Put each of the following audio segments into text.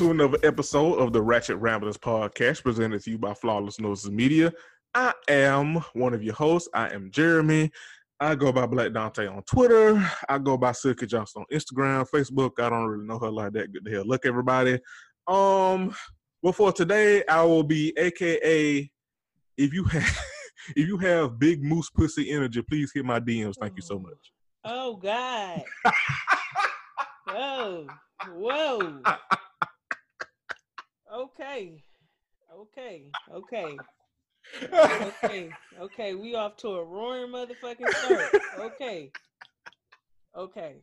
To another episode of the Ratchet Ramblers podcast presented to you by Flawless Noises Media. I am one of your hosts. I am Jeremy. I go by Black Dante on Twitter. I go by Silky Johnson on Instagram, Facebook. I don't really know her like that. Good to hell. Look, everybody. Um, well, for today, I will be AKA if you have if you have big moose pussy energy, please hit my DMs. Thank you so much. Oh God. Whoa. Whoa. Okay. Okay. Okay. Okay. Okay. We off to a roaring motherfucking start. Okay. Okay.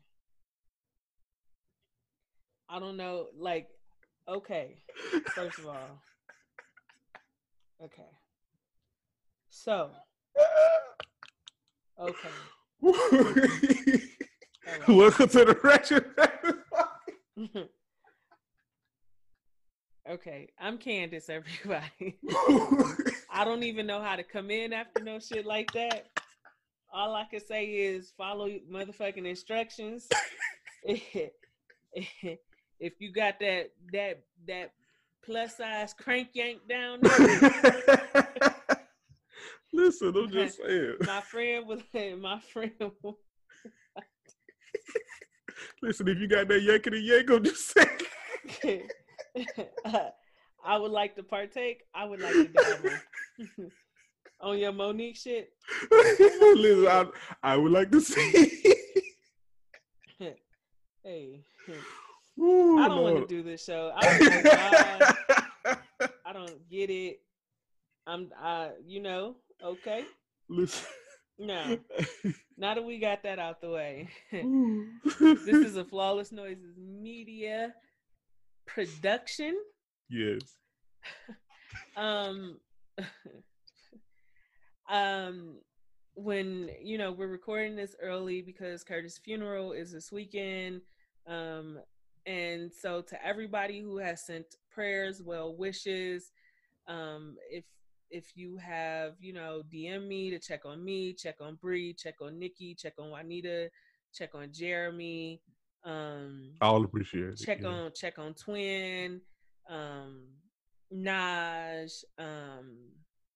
I don't know. Like, okay. First of all. Okay. So. Okay. Welcome to the Ratchet okay, I'm Candace, everybody. I don't even know how to come in after no shit like that. All I can say is follow motherfucking instructions. if you got that that that plus size crank yank down there. Listen, I'm just saying. My friend was my friend was, Listen, if you got that yakety yank, I'm just saying. I would like to partake. I would like to dabble on your Monique shit. Listen, I, I would like to see. hey, Ooh, I don't want to do this show. I don't. I don't get it. I'm, I, you know, okay. Listen. No, now that we got that out the way, this is a Flawless Noises Media production. yes. um um when you know we're recording this early because Curtis' funeral is this weekend um and so to everybody who has sent prayers well wishes um if if you have you know DM me to check on me check on Bree check on Nikki check on Juanita check on Jeremy um All appreciate it. check yeah. on check on twin um naj um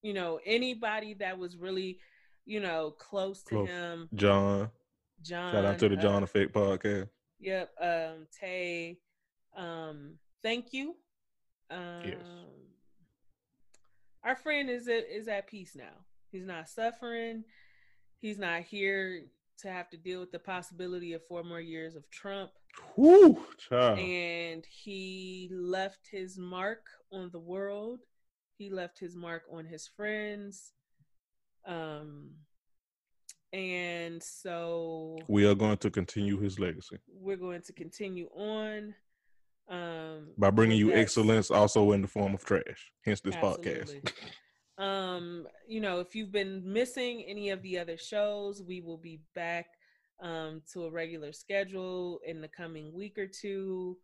you know anybody that was really you know close to him John. john Shout out to the uh, John Effect podcast. yep um tay um thank you um our friend is at, is at peace now he's not suffering he's not here to have to deal with the possibility of four more years of trump. And he left his mark on the world. He left his mark on his friends. Um and so we are going to continue his legacy. we're going to continue on um by bringing you excellence also in the form of trash. Hence this podcast. Um you know if you've been missing any of the other shows we will be back um to a regular schedule in the coming week or two.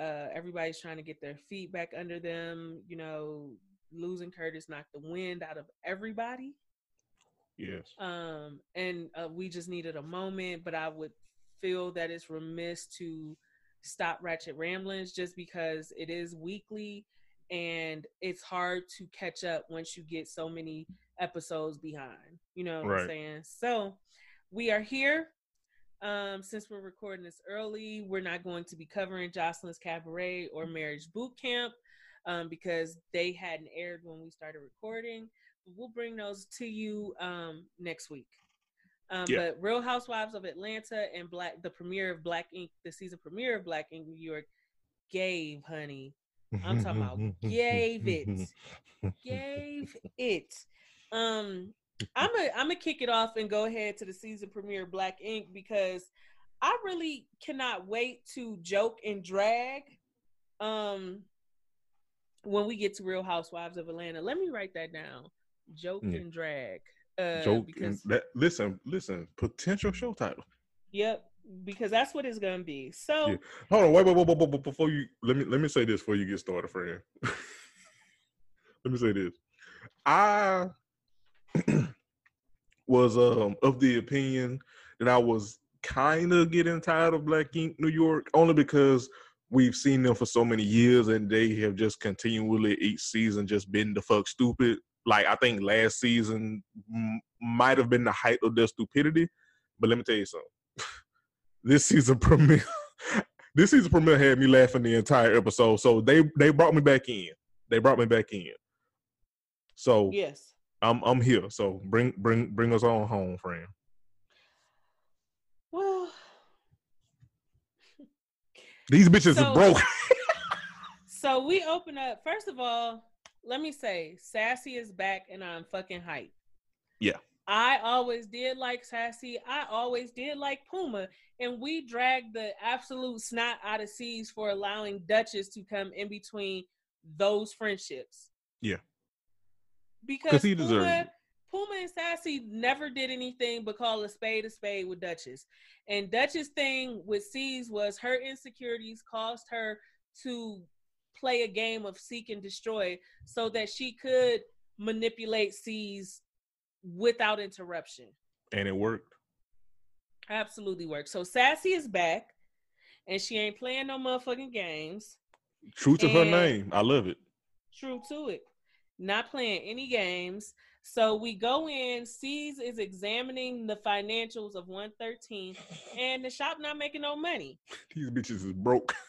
Uh everybody's trying to get their feet back under them you know losing curtis knocked the wind out of everybody. Yes. um and uh, we just needed a moment but i would feel that it's remiss to stop ratchet ramblings just because it is weekly and it's hard to catch up once you get so many episodes behind you know what Right. i'm saying so we are here um since we're recording this early we're not going to be covering joseline's cabaret or marriage boot camp um because they hadn't aired when we started recording we'll bring those to you um next week Um, Yeah. But Real Housewives of Atlanta and Black, the premiere of Black Ink, the season premiere of Black Ink New York, gave honey, I'm talking about gave it. gave it. Um, I'm a I'm gonna kick it off and go ahead to the season premiere Black Ink because I really cannot wait to joke and drag. Um, when we get to Real Housewives of Atlanta, let me write that down. Joke Yeah. and drag. Uh, Joke because and that, listen, listen, potential show title. yep, because that's what it's gonna be. So Yeah. Hold on, wait, wait, wait, wait, wait, wait, before you let me let me say this before you get started, friend. let me say this. I was um of the opinion that I was kind of getting tired of Black Ink New York only because we've seen them for so many years and they have just continually each season just been the fuck stupid. Like I think last season m- might have been the height of their stupidity, but let me tell you something. This season premiere, this season premiere had me laughing the entire episode. So they they brought me back in. They brought me back in. So yes, I'm I'm here. So bring bring bring us on home, friend. well, These bitches So- is broke. so we open up. First of all, let me say, Sassy is back, and I'm fucking hype. Yeah. I always did like Sassy. I always did like Puma, and we dragged the absolute snot out of C's for allowing Duchess to come in between those friendships. Yeah. because he deserves Puma, it. Puma and Sassy never did anything but call a spade a spade with Duchess. And Duchess' thing with C's was her insecurities caused her to play a game of seek and destroy so that she could manipulate C's without interruption. and it worked. Absolutely worked. So Sassy is back and she ain't playing no motherfucking games. True to her name. I love it. True to it. Not playing any games. So we go in, C's is examining the financials of 113, and the shop not making no money. These bitches is broke.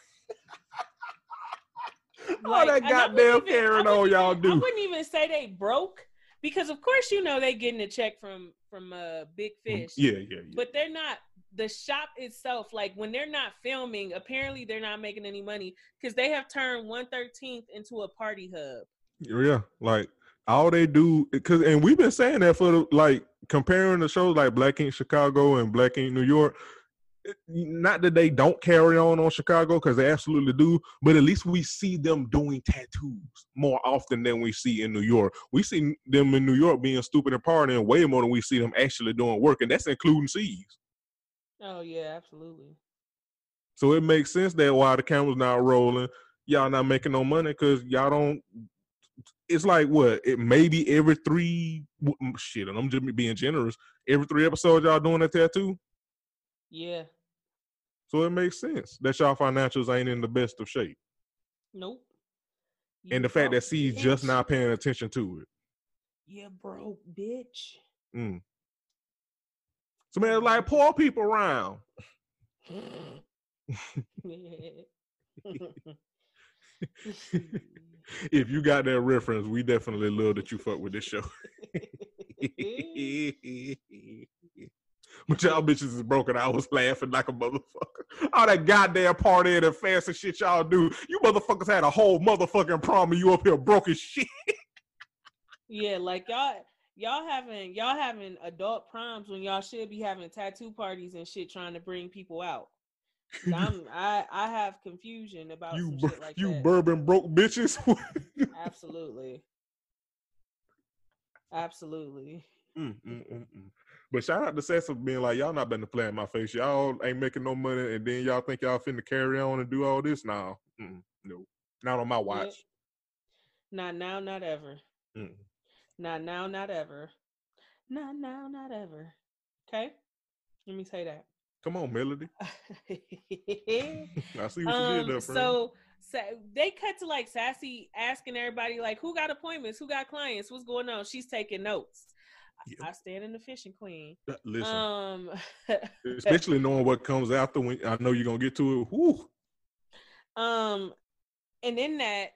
All that and goddamn I on y'all even- I wouldn't even say they broke because, of course, you know they getting a check from from uh, Big Fish. Yeah, yeah, yeah. but they're not the shop itself like when they're not filming apparently they're not making any money because they have turned 113th into a party hub Yeah, like all they do because and we've been saying that for the, like comparing the shows like Black Ink Chicago and Black Ink New York. Not that they don't carry on on Chicago because they absolutely do, but at least we see them doing tattoos more often than we see in New York. We see them in New York being stupid and partying way more than we see them actually doing work, and that's including C's. oh yeah absolutely So it makes sense that while the camera's not rolling, y'all not making no money because y'all don't. It's like what? It maybe every three shit, and I'm just being generous. Every three episodes, y'all doing a tattoo. Yeah So it makes sense that y'all financials ain't in the best of shape, nope and the fact that C's just not paying attention to it. Yeah, broke bitch Mm. So man, like poor people around. if you got that reference, we definitely love that you fuck with this show. but y'all bitches is broken. I was laughing like a motherfucker. All that goddamn party and the fancy shit y'all do. You motherfuckers had a whole motherfucking prom and you up here broke as shit. yeah like y'all y'all having y'all having adult proms when y'all should be having tattoo parties and shit trying to bring people out I'm, I I have confusion about You bur- shit like you that. bourbon broke bitches. Absolutely. Absolutely. Mm, mm, mm, mm. But shout out to for being like, y'all not been to play in my face. Y'all ain't making no money, and then y'all think y'all finna carry on and do all this now. Mm, no, not on my watch. Not now, not ever. Mm. Not now, not ever. Not now, not ever. Okay? Let me say that. Come on, Melody. I see what you did um, there, friend. so, so they cut to like Sassy asking everybody, like, who got appointments? Who got clients? What's going on? She's taking notes. Yep. I stand in the fishing queen. Uh, Listen, Um, especially knowing what comes after when I know you're gonna get to it. Whew. Um, and in that,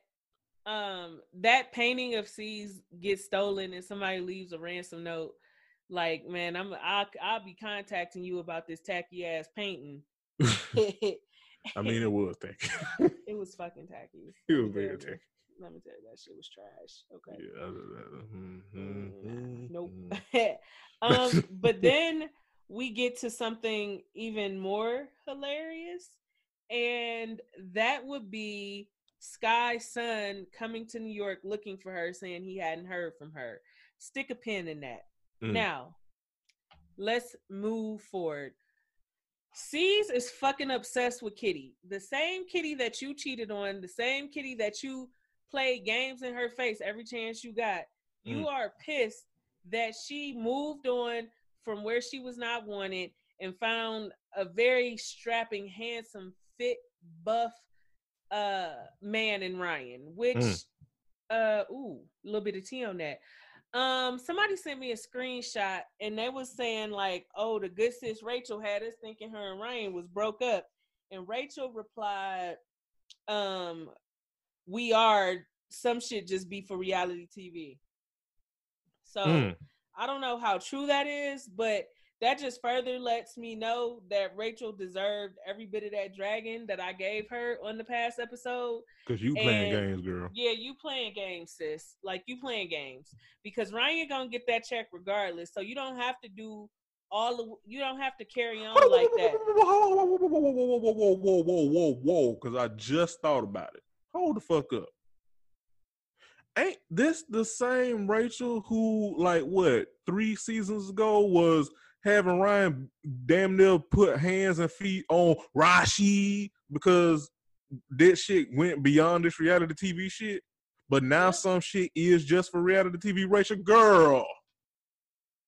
um, that painting of C's gets stolen and somebody leaves a ransom note. like, man, I'm I'll, I'll be contacting you about this tacky ass painting. I mean, it was tacky. it was fucking tacky. it was very tacky. Let me tell you, that shit was trash. Okay. Yeah. uh, mm, Nope. mm. um, but then we get to something even more hilarious, and that would be Sky's son coming to New York looking for her, saying he hadn't heard from her. Stick a pin in that. Mm. Now, let's move forward. C's is fucking obsessed with Kitty. The same Kitty that you cheated on, the same Kitty that you played games in her face every chance you got. You Mm. are pissed that she moved on from where she was not wanted and found a very strapping, handsome, fit, buff uh man in Ryan, which Mm. uh ooh, a little bit of tea on that. Um, somebody sent me a screenshot and they was saying like, "Oh, the good sis Rachel had us thinking her and Ryan was broke up," and Rachel replied, "Um, we are. Some shit just be for reality TV." So Mm. I don't know how true that is, but that just further lets me know that Rachel deserved every bit of that dragon that I gave her on the past episode. Cause you playing And- games, girl. Yeah, you playing games, sis. Like you playing games because Ryan gonna get that check regardless. So you don't have to do all the. You don't have to carry on like that. Whoa, whoa, whoa, whoa, whoa, whoa, whoa, whoa, whoa, whoa, whoa, whoa! Because I just thought about it. Hold the fuck up. Ain't this the same Rachel who, like, what three seasons ago was having Ryan damn near put hands and feet on Rashid because that shit went beyond this reality TV shit? But now some shit is just for reality TV. Rachel, girl,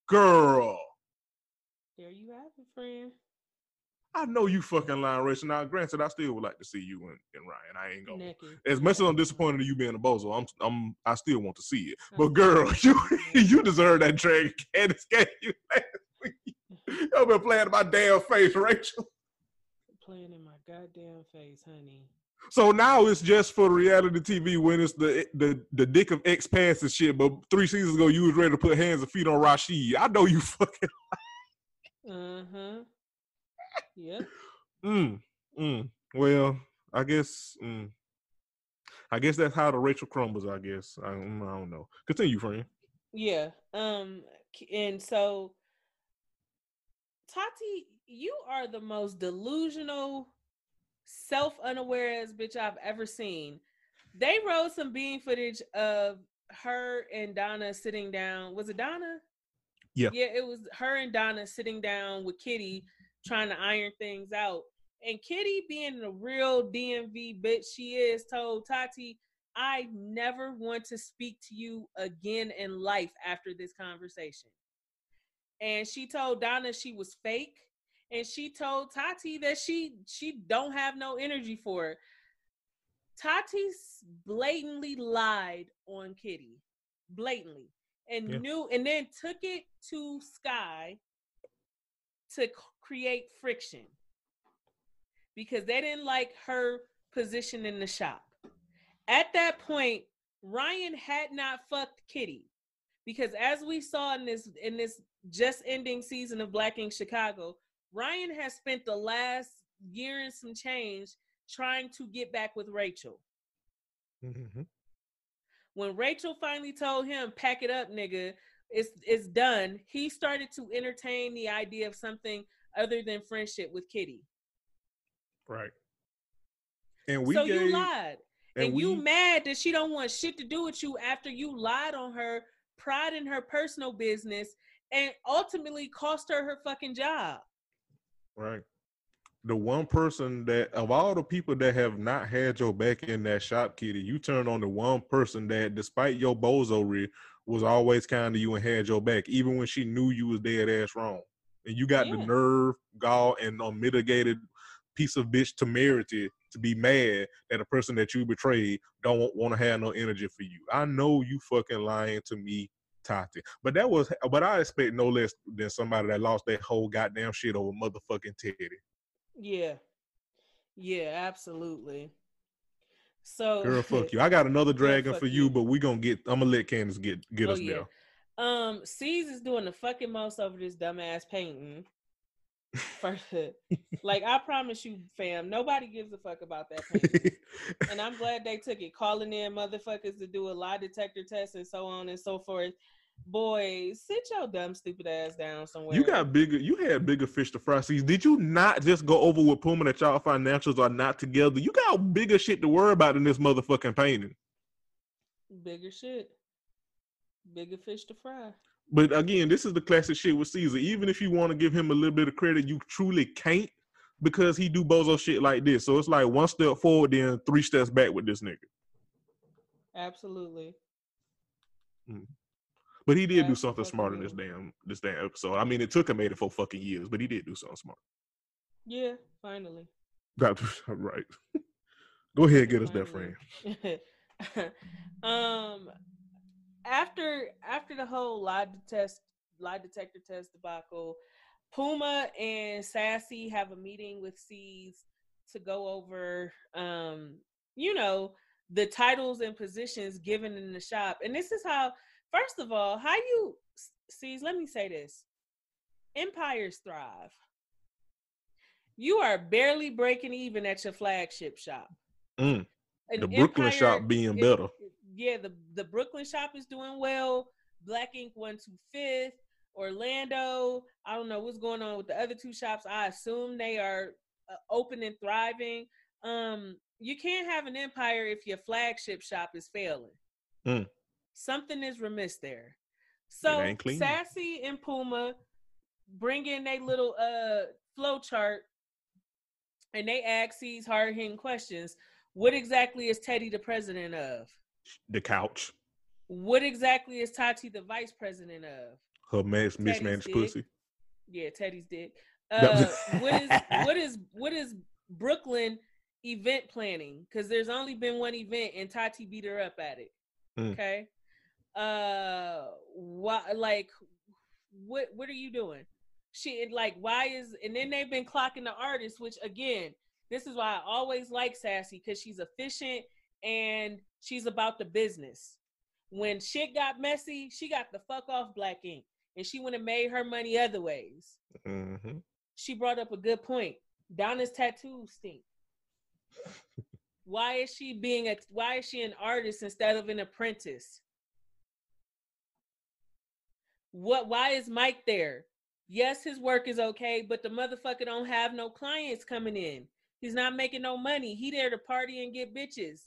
girl. There you have it, friend. I know you fucking lying, Rachel. Now, granted, I still would like to see you and, and Ryan. I ain't gonna. Naked. As much as I'm disappointed in you being a bozo, I'm, I'm, I still want to see it. But girl, you, you deserve that Dragon Candace gave you last week. You've been playing in my damn face, Rachel. Playing in my goddamn face, honey. So now it's just for reality TV when it's the the the dick of X pants and shit. But three seasons ago, you was ready to put hands and feet on Rashid. I know you fucking. Uh huh. Yep. Mm, mm. Well, I guess. Mm, I guess that's how the Rachel crumbles. I guess. I, I don't know. Continue, friend. Yeah. Um. And so, Tati, you are the most delusional, self-unaware ass bitch I've ever seen. They wrote some being footage of her and Donna sitting down. Was it Donna? Yeah. Yeah, it was her and Donna sitting down with Kitty trying to iron things out. And Kitty, being the real DMV bitch she is, told Tati, I never want to speak to you again in life after this conversation. And she told Donna she was fake. And she told Tati that she she don't have no energy for her. Tati blatantly lied on Kitty. Blatantly. And Yeah. knew and then took it to Sky to create friction because they didn't like her position in the shop. At that point, Ryan had not fucked Kitty because as we saw in this in this just ending season of Black Ink Chicago, Ryan has spent the last year and some change trying to get back with Rachel. Mm-hmm. When Rachel finally told him, "Pack it up, nigga," it's it's done. He started to entertain the idea of something other than friendship with Kitty. Right. And we so gave, you lied, and, we, you mad that she don't want shit to do with you after you lied on her, pride in her personal business, and ultimately cost her her fucking job. right. The one person that of all the people that have not had your back in that shop, Kitty, you turned on the one person that, despite your bozoery, was always kind to you and had your back, even when she knew you was dead ass wrong. And you got the nerve, gall, and unmitigated piece of bitch temerity to be mad that a person that you betrayed don't want to have no energy for you. I know you fucking lying to me, Tati. But that was, but I expect no less than somebody that lost their whole goddamn shit over motherfucking Teddy. Yeah, yeah, absolutely. So, Girl, fuck you. I got another dragon for you, you. but we gonna get. I'm gonna let Candace get get Oh, us yeah. there. Um, C's is doing the fucking most over this dumbass painting. For, like I promise you, fam, nobody gives a fuck about that painting. and I'm glad they took it, calling in motherfuckers to do a lie detector test and so on and so forth. Boy, sit your dumb stupid ass down somewhere. You got bigger. You had bigger fish to fry. See, did you not just go over with Puma that y'all financials are not together? You got bigger shit to worry about in this motherfucking painting. bigger shit, bigger fish to fry. But again, this is the classic shit with Ceaser. Even if you want to give him a little bit of credit, you truly can't because he do bozo shit like this. So it's like one step forward, then three steps back with this nigga. Absolutely. But he did do something smart in this damn this damn episode. I mean, it took him 84 fucking years, but he did do something smart. Yeah, finally. That's right. Go ahead, get us that friend. um after after the whole lie test lie detector test debacle puma and sassy have a meeting with c's to go over um you know the titles and positions given in the shop. And this is how first of all how you c's let me say this. Empires thrive. You are barely breaking even at your flagship shop. Mm, the Brooklyn Empire shop being better. Yeah, the the Brooklyn shop is doing well. Black Ink went to fifth. Orlando, I don't know what's going on with the other two shops. I assume they are uh, open and thriving. Um, you can't have an empire if your flagship shop is failing. Mm. Something is remiss there. So. Sassy and Puma bring in a little uh flow chart and they ask these hard hitting questions. What exactly is Teddy the president of? The couch, What exactly is Tati the vice president of? her Teddy's mismanaged dick. pussy. Yeah, Teddy's dick. Uh, what is what is what is Brooklyn event planning? Because there's only been one event and Tati beat her up at it. Mm. Okay. Uh, why? Like, what? What are you doing? She like why is and then they've been clocking the artists, which again, this is why I always like Sassy because she's efficient and she's about the business. When shit got messy, she got the fuck off Black Ink and she went and made her money other ways. hmm She brought up a good point. Donna's tattoos stink. why is she being a why is she an artist instead of an apprentice? What why is Mike there? Yes, his work is okay, but the motherfucker don't have no clients coming in. He's not making no money. He there to party and get bitches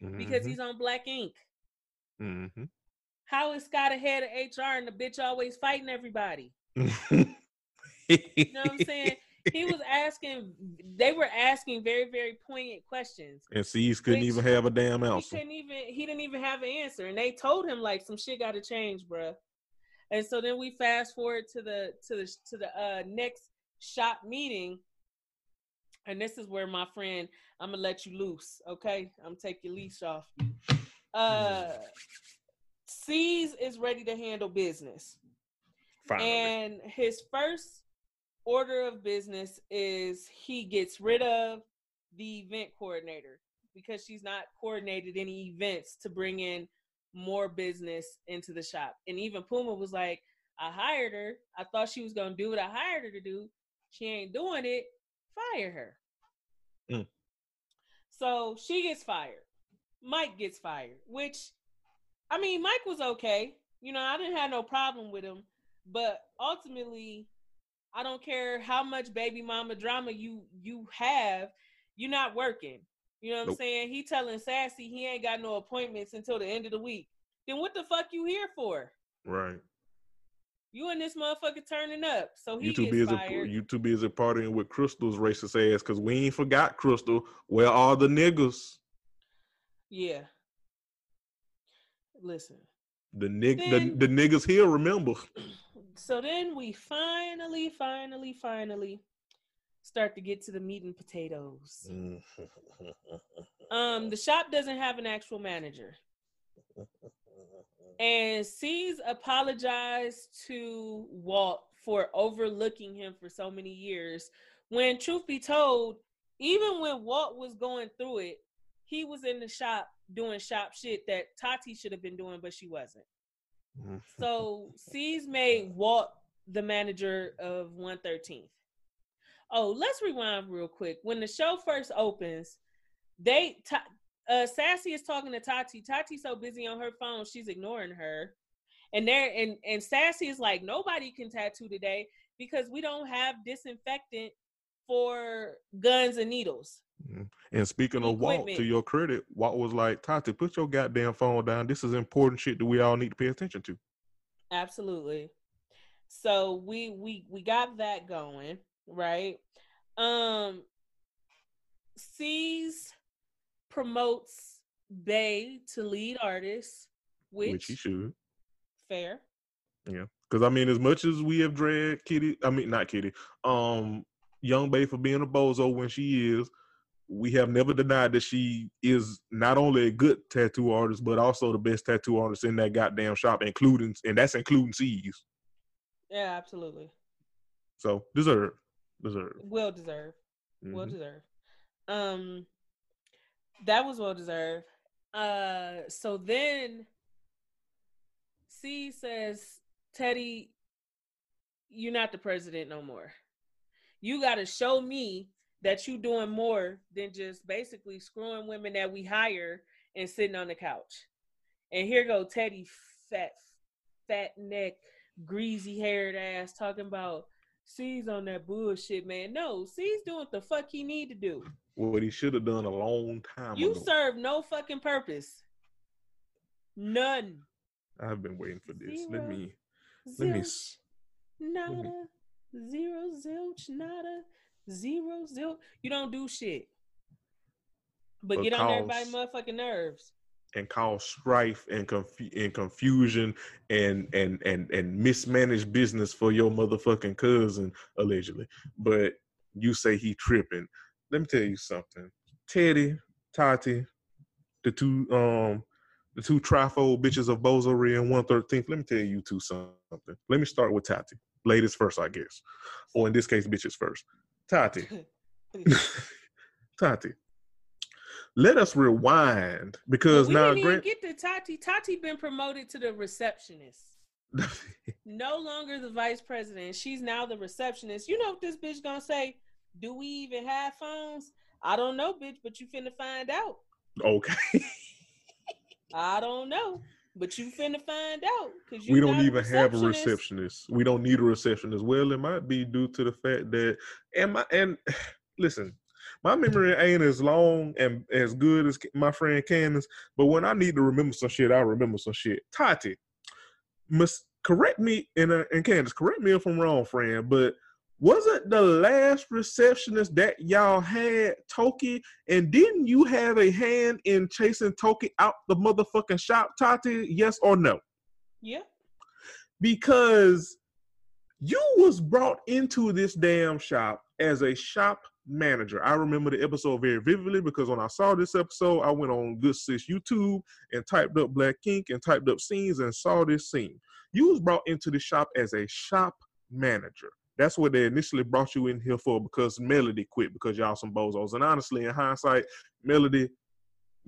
because Mm-hmm. he's on Black Ink. hmm How is Scott ahead of HR and the bitch always fighting everybody? You know what I'm saying? he was asking they were asking very, very poignant questions. and C's couldn't even have a damn He answer. couldn't even he didn't even have an answer. And they told him like some shit gotta change, bruh. And so then we fast forward to the to the to the uh next shop meeting. And this is where my friend, I'm gonna let you loose, okay? I'm gonna take your leash off. Uh C's is ready to handle business. Finally. And his first order of business is he gets rid of the event coordinator because she's not coordinated any events to bring in more business into the shop. And even Puma was like, I hired her. I thought she was going to do what I hired her to do. She ain't doing it. Fire her. Mm. So she gets fired. Mike gets fired, which, I mean, Mike was okay. You know, I didn't have no problem with him but ultimately i don't care how much baby mama drama you you have you're not working you know what i'm saying he telling sassy he ain't got no appointments until the end of the week then what the fuck you here for right. You and this motherfucker turning up so he You too gets busy. fired You too busy partying with Crystal's racist ass because we ain't forgot Crystal. Where are the niggas? yeah listen The nig the, the niggas here remember. so then we finally finally finally start to get to the meat and potatoes um the shop doesn't have an actual manager and C's apologized to Walt for overlooking him for so many years. When truth be told, even when Walt was going through it, he was in the shop doing shop shit that Tati should have been doing, but she wasn't. So C's made Walt the manager of 113th. Oh, let's rewind real quick. When the show first opens, they Ta- uh Sassy is talking to Tati. Tati's so busy on her phone, she's ignoring her. And there and and Sassy is like, nobody can tattoo today because we don't have disinfectant for guns and needles. And speaking of Walt, to your credit, Walt was like, Tati, put your goddamn phone down. This is important shit that we all need to pay attention to. Absolutely. So we we we got that going, right? Um C's promotes Bae to lead artist, which, which he should. fair. Yeah, because I mean, as much as we have dragged Kitty, I mean not Kitty, um, Young Bae for being a bozo when she is, we have never denied that she is not only a good tattoo artist, but also the best tattoo artist in that goddamn shop, including and that's including C's. Yeah, absolutely. So deserve, deserve. Well deserved. Well Mhm. deserved. Um that was well deserved. Uh so then C says, Teddy, you're not the president no more. You gotta show me that you doing more than just basically screwing women that we hire and sitting on the couch. And here go Teddy fat fat neck, greasy haired ass talking about C's on that bullshit, man. No, C's doing what the fuck he need to do. What he should have done a long time ago. You ago. serve no fucking purpose. None. I've been waiting for this. Let Zero. me, let me. Zilch, s- nada, zero, zilch, nada, zero, zilch. You don't do shit. But get on everybody's motherfucking nerves. and cause strife and confu- and confusion and and and and mismanaged business for your motherfucking cousin allegedly. But you say he tripping. Let me tell you something. Teddy, Tati, the two um the two trifold bitches of Bozery and 113th. Let me tell you two something. Let me start with Tati. Ladies first, I guess. Or in this case, bitches first. Tati. Tati. Let us rewind because we now didn't grant get to Tati. Tati been promoted to the receptionist. No longer the vice president. She's now the receptionist. You know what this bitch gonna say? Do we even have phones? I don't know, bitch, but you finna find out. okay. I don't know, but you finna find out because we don't even have a receptionist. We don't need a receptionist. Well, it might be due to the fact that and my and listen, my memory ain't as long and as good as my friend Candace, but when I need to remember some shit, I remember some shit. Tati, must correct me and uh, and Candace, correct me if I'm wrong, friend, but wasn't the last receptionist that y'all had Toki, and didn't you have a hand in chasing Toki out the motherfucking shop, Tati? Yes or no? Yeah, because you was brought into this damn shop as a shop manager. I remember the episode very vividly because when I saw this episode, I went on Good Sis YouTube and typed up Black Ink and typed up scenes and saw this scene. You was brought into the shop as a shop manager. That's what they initially brought you in here for because Melody quit because y'all some bozos. And honestly, in hindsight, Melody,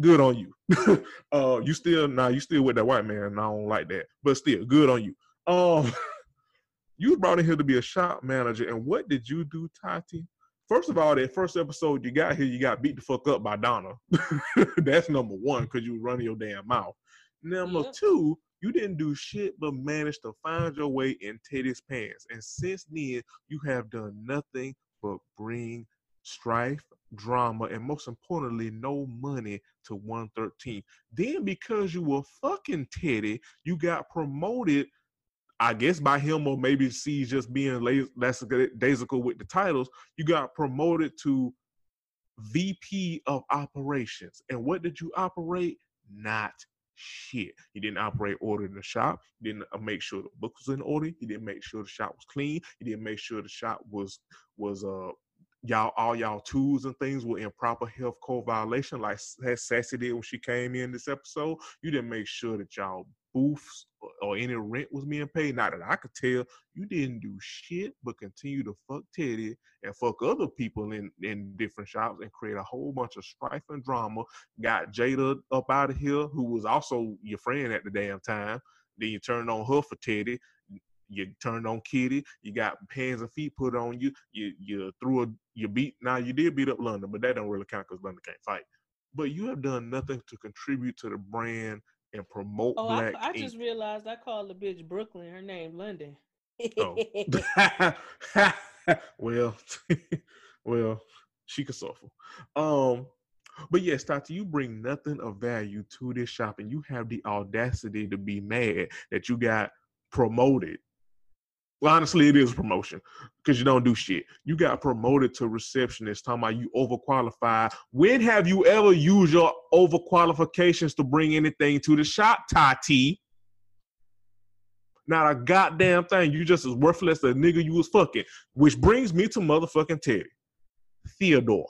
good on you. uh, you still now you still with that white man. And I don't like that, but still good on you. Um, you brought in here to be a shop manager, and what did you do, Tati? First of all, that first episode you got here, you got beat the fuck up by Donna. That's number one because you running your damn mouth. Number Yep. two, you didn't do shit but manage to find your way in Teddy's pants, and since then you have done nothing but bring strife, drama, and most importantly, no money to 113. Then because you were fucking Teddy, you got promoted, I guess by him or maybe see just being la- that's daisical with the titles, you got promoted to VP of operations. And what did you operate? Not shit. You didn't operate order in the shop. You didn't uh, make sure the book was in order. You didn't make sure the shop was clean. You didn't make sure the shop was was uh y'all all y'all tools and things were in proper health code violation, like as Sassy did when she came in this episode. You didn't make sure that y'all or any rent was being paid. Not that I could tell. You didn't do shit but continue to fuck Teddy and fuck other people in in different shops and create a whole bunch of strife and drama. Got Jada up out of here, who was also your friend at the damn time. Then you turned on her for Teddy. You turned on Kitty. You got hands and feet put on you. You you threw a you beat. Now you did beat up London, but that don't really count because London can't fight. But you have done nothing to contribute to the brand and promote Oh, I, Black I Ink. just realized I called the bitch Brooklyn. Her name London. Oh. well, well, she could suffer. Um, but yes, Tati, you bring nothing of value to this shop, and you have the audacity to be mad that you got promoted. Well, honestly, it is a promotion because you don't do shit. You got promoted to receptionist, talking about you overqualified. When have you ever used your overqualifications to bring anything to the shop, Tati? Not a goddamn thing. You just as worthless as the nigga you was fucking. Which brings me to motherfucking Teddy. Theodore.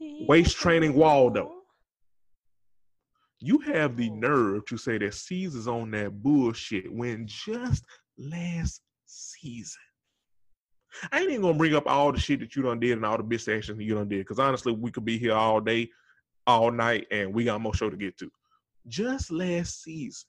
Waist training Waldo. You have the Oh. nerve to say that Ceaser's on that bullshit when just last season. I ain't even gonna bring up all the shit that you done did and all the bitch actions you done did, because honestly, we could be here all day, all night, and we got more show to get to. Just last season,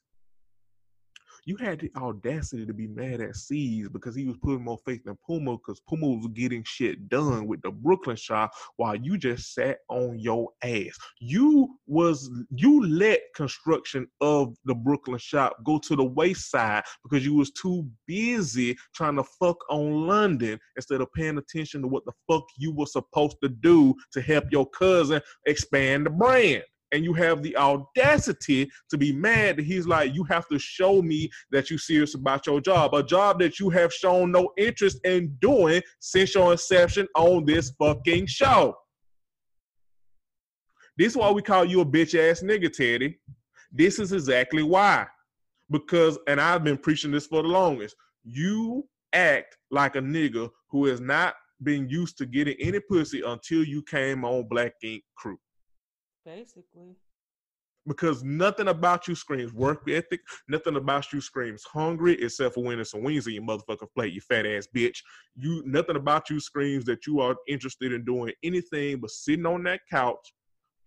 you had the audacity to be mad at C's because he was putting more faith in Puma because Puma was getting shit done with the Brooklyn shop while you just sat on your ass. You was you let construction of the Brooklyn shop go to the wayside because you was too busy trying to fuck on London instead of paying attention to what the fuck you were supposed to do to help your cousin expand the brand. And you have the audacity to be mad that he's like, you have to show me that you're serious about your job, a job that you have shown no interest in doing since your inception on this fucking show. This is why we call you a bitch ass nigga, Teddy. This is exactly why. Because, and I've been preaching this for the longest, you act like a nigga who has not been used to getting any pussy until you came on Black Ink Crew. Basically. Because nothing about you screams work ethic, nothing about you screams hungry, except for when there's some wings in your motherfucking plate, you fat ass bitch. You nothing about you screams that you are interested in doing anything but sitting on that couch,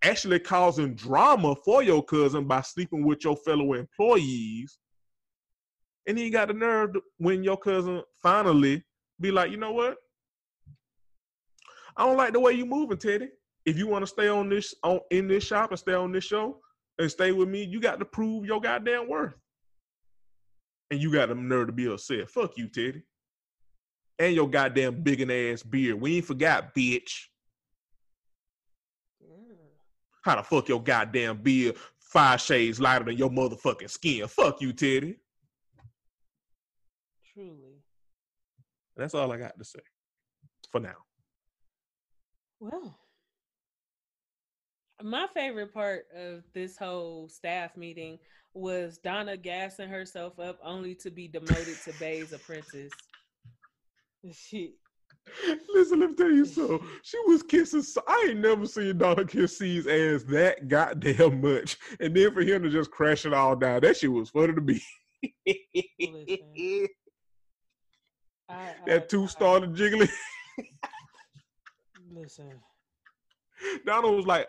actually causing drama for your cousin by sleeping with your fellow employees. And then you got the nerve when your cousin finally be like, you know what? I don't like the way you moving, Teddy. If you want to stay on this on in this shop and stay on this show and stay with me, you got to prove your goddamn worth. And you got the nerve to be upset. Fuck you, Teddy. And your goddamn big and ass beard. We ain't forgot, bitch. Yeah. How the fuck your goddamn beard five shades lighter than your motherfucking skin? Fuck you, Teddy. Truly. That's all I got to say for now. Well, my favorite part of this whole staff meeting was Donna gassing herself up only to be demoted to Bae's apprentice. She, Listen, let me tell you so. She was kissing. So, I ain't never seen Donna kiss C's ass that goddamn much, and then for him to just crash it all down, that shit was funny to me. Listen. I, I, that two I- started jiggling. Listen, Donald was like,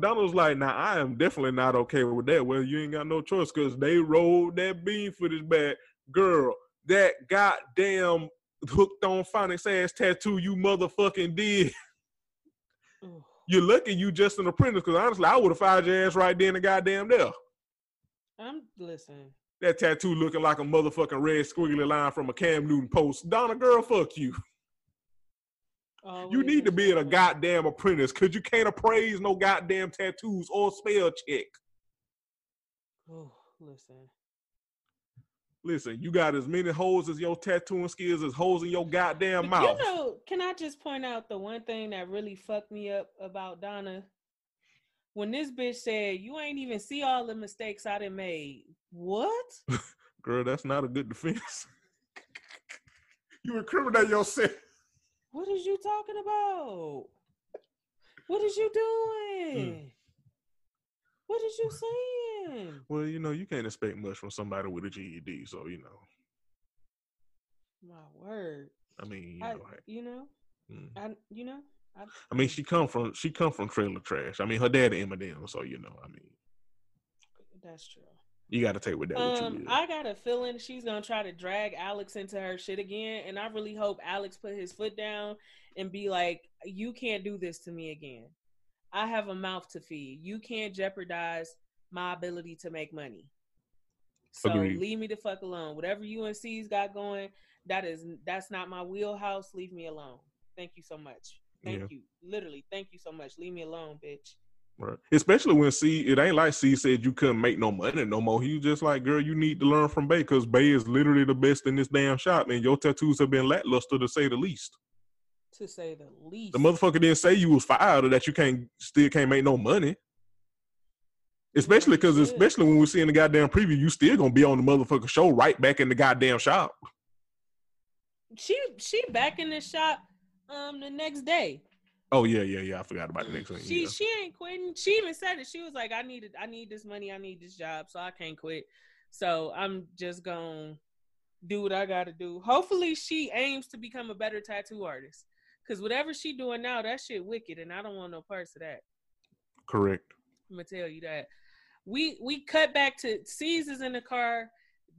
Donald was like, now I am definitely not okay with that. Well, you ain't got no choice because they rolled that bean footage back. Girl, that goddamn hooked on phonics ass tattoo you motherfucking did. You're lucky you just an apprentice because honestly, I would have fired your ass right then and goddamn there. I'm listening. That tattoo looking like a motherfucking red squiggly line from a Cam Newton post. Donna, girl, fuck you. You need to be in a goddamn apprentice because you can't appraise no goddamn tattoos or spell check. Ooh, listen. Listen, you got as many holes as your tattooing skills as holes in your goddamn But mouth. You know, can I just point out the one thing that really fucked me up about Donna? When this bitch said, You ain't even see all the mistakes I done made. What? Girl, that's not a good defense. you incriminate yourself. What is you talking about? What is you Hmm. doing? What is you saying? Well, you know, you can't expect much from somebody with a GED, so you know. My word. I mean, you I, know, hey, you know, mm. I, you know, I, I mean, she come from she come from trailer trash. I mean, her dad Eminem, so you know, I mean, that's true. You got to take with that. what Um. I got a feeling she's gonna try to drag Alex into her shit again, and I really hope Alex put his foot down and be like, "You can't do this to me again. I have a mouth to feed. You can't jeopardize my ability to make money. So Agreed. leave me the fuck alone. Whatever UNC's got going, that is that's not my wheelhouse. Leave me alone. Thank you so much. Thank Yeah. you. Literally, thank you so much. Leave me alone, bitch. Right. Especially when C, it ain't like C said you couldn't make no money no more. He was just like, girl, you need to learn from Bae because Bae is literally the best in this damn shop, and your tattoos have been lackluster to say the least. To say the least. The motherfucker didn't say you was fired or that you can't still can't make no money. Especially because, especially when we see in the goddamn preview, you still gonna be on the motherfucker show right back in the goddamn shop. she she back in the shop um the next day. Oh yeah, yeah, yeah. I forgot about the next one. She yeah. she ain't quitting. She even said it. She was like, I needed I need this money, I need this job, so I can't quit. So I'm just gonna do what I gotta do. Hopefully she aims to become a better tattoo artist. Cause whatever she doing now, that shit wicked and I don't want no parts of that. Correct. I'm gonna tell you that. We we cut back to Ceaser is in the car,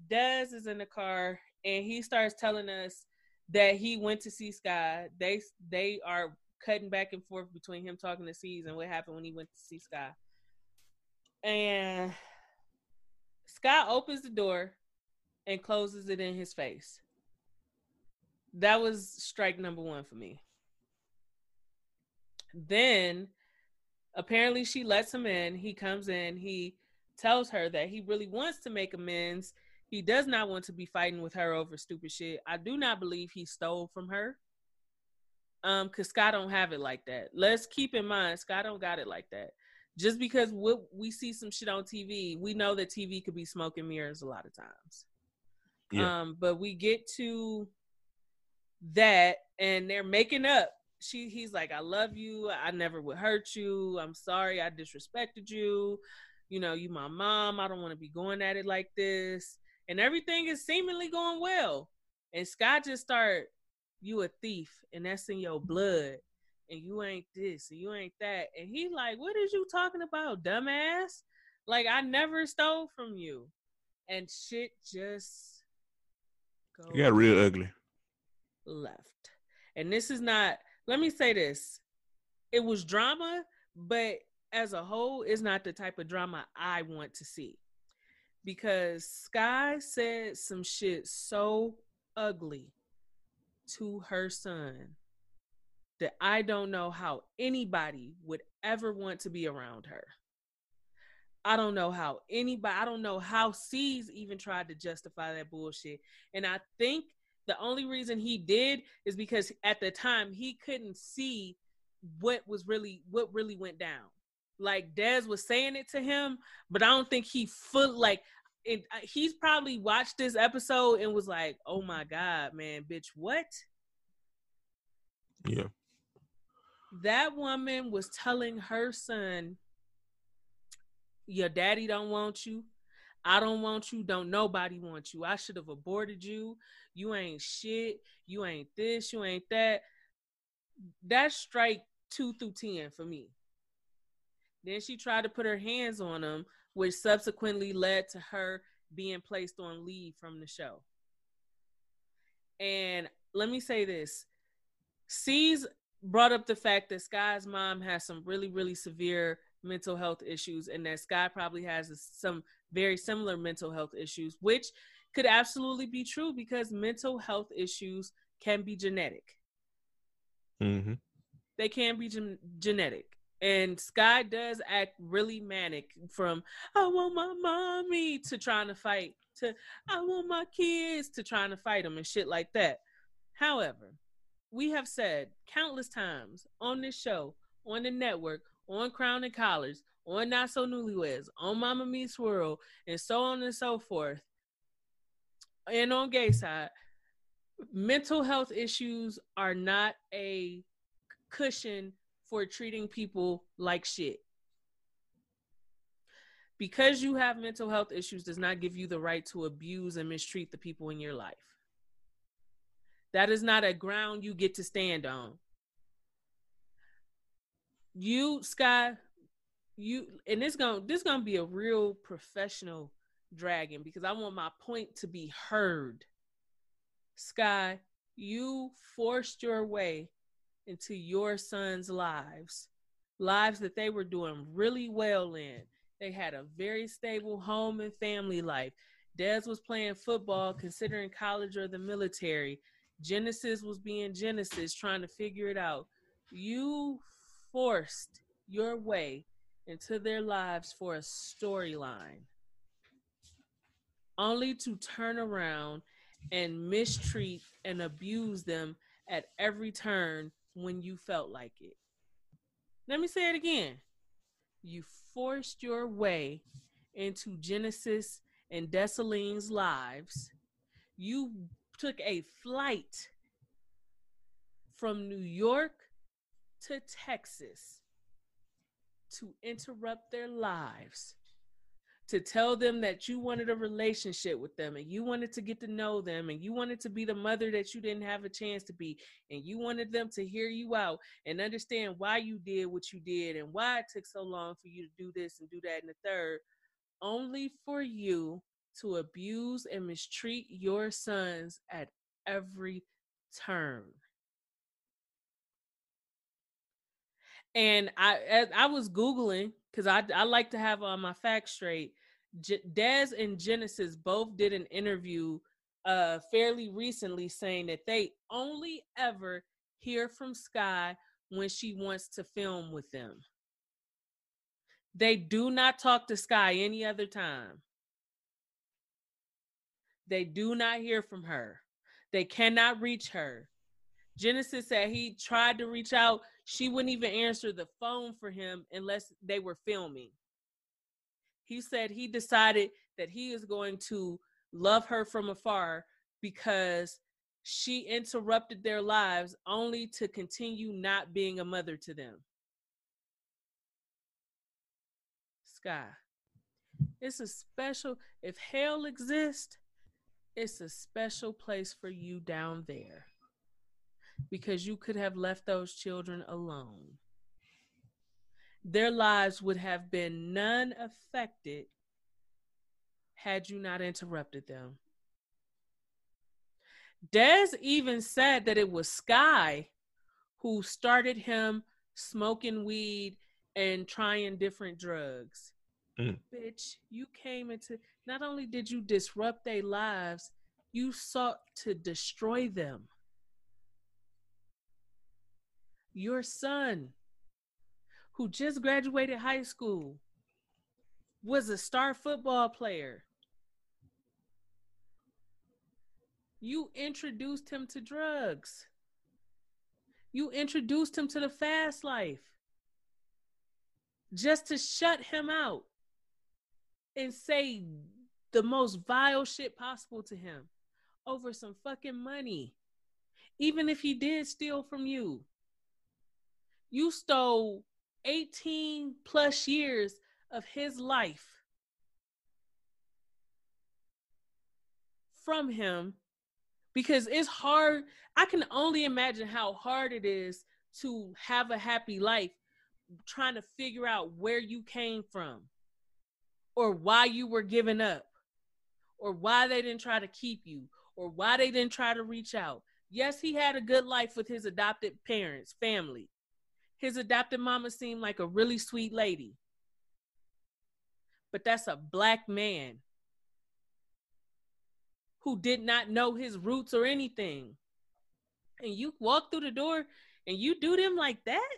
Dez is in the car, and he starts telling us that he went to see Sky. They they are cutting back and forth between him talking to Ceaser and what happened when he went to see Sky. And Sky opens the door and closes it in his face. That was strike number one for me. Then apparently she lets him in. He comes in. He tells her that he really wants to make amends. He does not want to be fighting with her over stupid shit. I do not believe he stole from her. Um, cause Scott don't have it like that. Let's keep in mind, Scott don't got it like that. Just because we, we see some shit on TV, we know that TV could be smoke and mirrors a lot of times. Yeah. Um, but we get to that and they're making up. She he's like, I love you. I never would hurt you. I'm sorry I disrespected you. You know, you my mom. I don't want to be going at it like this. And everything is seemingly going well. And Scott just start, you a thief, and that's in your blood. And you ain't this, and you ain't that. And he like, what is you talking about, dumbass? Like I never stole from you. And shit just goes You got real ugly. left. And this is not, let me say this. It was drama, but as a whole, it's not the type of drama I want to see. Because Sky said some shit so ugly to her son that I don't know how anybody would ever want to be around her. I don't know how anybody, I don't know how Ceaser even tried to justify that bullshit. And I think the only reason he did is because at the time he couldn't see what was really what really went down. Like Dez was saying it to him, but I don't think he full like uh, he's probably watched this episode and was like, "Oh my god, man, bitch, what?" Yeah. That woman was telling her son, "Your daddy don't want you. I don't want you. Don't nobody want you. I should have aborted you. You ain't shit. You ain't this. You ain't that." That's strike two through ten for me. Then she tried to put her hands on him, which subsequently led to her being placed on leave from the show. And let me say this Ceaser brought up the fact that Sky's mom has some really, really severe mental health issues, and that Sky probably has some very similar mental health issues, which could absolutely be true because mental health issues can be genetic Mm-hmm. they can be gen- genetic. And Sky does act really manic from I want my mommy to trying to fight to I want my kids to trying to fight them and shit like that. However, we have said countless times on this show, on the network, on Crown and Collars, on Not So Newlyweds, on Mama Meets World, and so on and so forth, and on Gay Side, mental health issues are not a cushion for treating people like shit. Because you have mental health issues does not give you the right to abuse and mistreat the people in your life. That is not a ground you get to stand on. You, Sky, you and this going this gonna be a real professional dragon because I want my point to be heard. Sky, you forced your way into your son's lives, lives that they were doing really well in. They had a very stable home and family life. Dez was playing football, considering college or the military. Genesis was being Genesis, trying to figure it out. You forced your way into their lives for a storyline, only to turn around and mistreat and abuse them at every turn when you felt like it. Let me say it again. You forced your way into Genesis and Desaline's lives. You took a flight from New York to Texas to interrupt their lives, to tell them that you wanted a relationship with them and you wanted to get to know them and you wanted to be the mother that you didn't have a chance to be and you wanted them to hear you out and understand why you did what you did and why it took so long for you to do this and do that and the third, only for you to abuse and mistreat your sons at every turn. And I I was googling because I I like to have my facts straight. J- Dez and Genesis both did an interview uh fairly recently saying that they only ever hear from Sky when she wants to film with them. They do not talk to Sky any other time. They do not hear from her. They cannot reach her. Genesis said he tried to reach out. She wouldn't even answer the phone for him unless they were filming. He said he decided that he is going to love her from afar because she interrupted their lives only to continue not being a mother to them. Sky, it's a special, if hell exists, it's a special place for you down there because you could have left those children alone. Their lives would have been none affected had you not interrupted them. Dez even said that it was Sky who started him smoking weed and trying different drugs. Mm. Bitch, you came into not only did you disrupt their lives, you sought to destroy them. Your son, who just graduated high school, was a star football player. You introduced him to drugs. You introduced him to the fast life just to shut him out and say the most vile shit possible to him over some fucking money. Even if he did steal from you, you stole 18 plus years of his life from him because it's hard. I can only imagine how hard it is to have a happy life trying to figure out where you came from or why you were given up or why they didn't try to keep you or why they didn't try to reach out. Yes, he had a good life with his adopted parents, family. His adopted mama seemed like a really sweet lady. But that's a black man who did not know his roots or anything. And you walk through the door and you do them like that?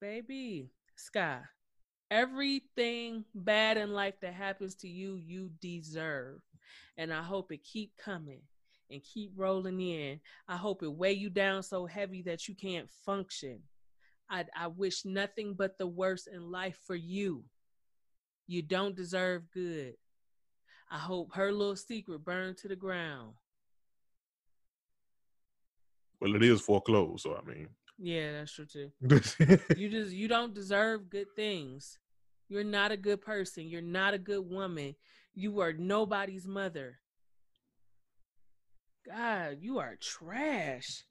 Baby, Sky, everything bad in life that happens to you, you deserve. And I hope it keep coming and keep rolling in. I hope it weigh you down so heavy that you can't function. I, I wish nothing but the worst in life for you. You don't deserve good. I hope her little secret burned to the ground. Well, it is foreclosed, so I mean. Yeah, that's true too. you just you don't deserve good things. You're not a good person. You're not a good woman. You are nobody's mother. God, you are trash.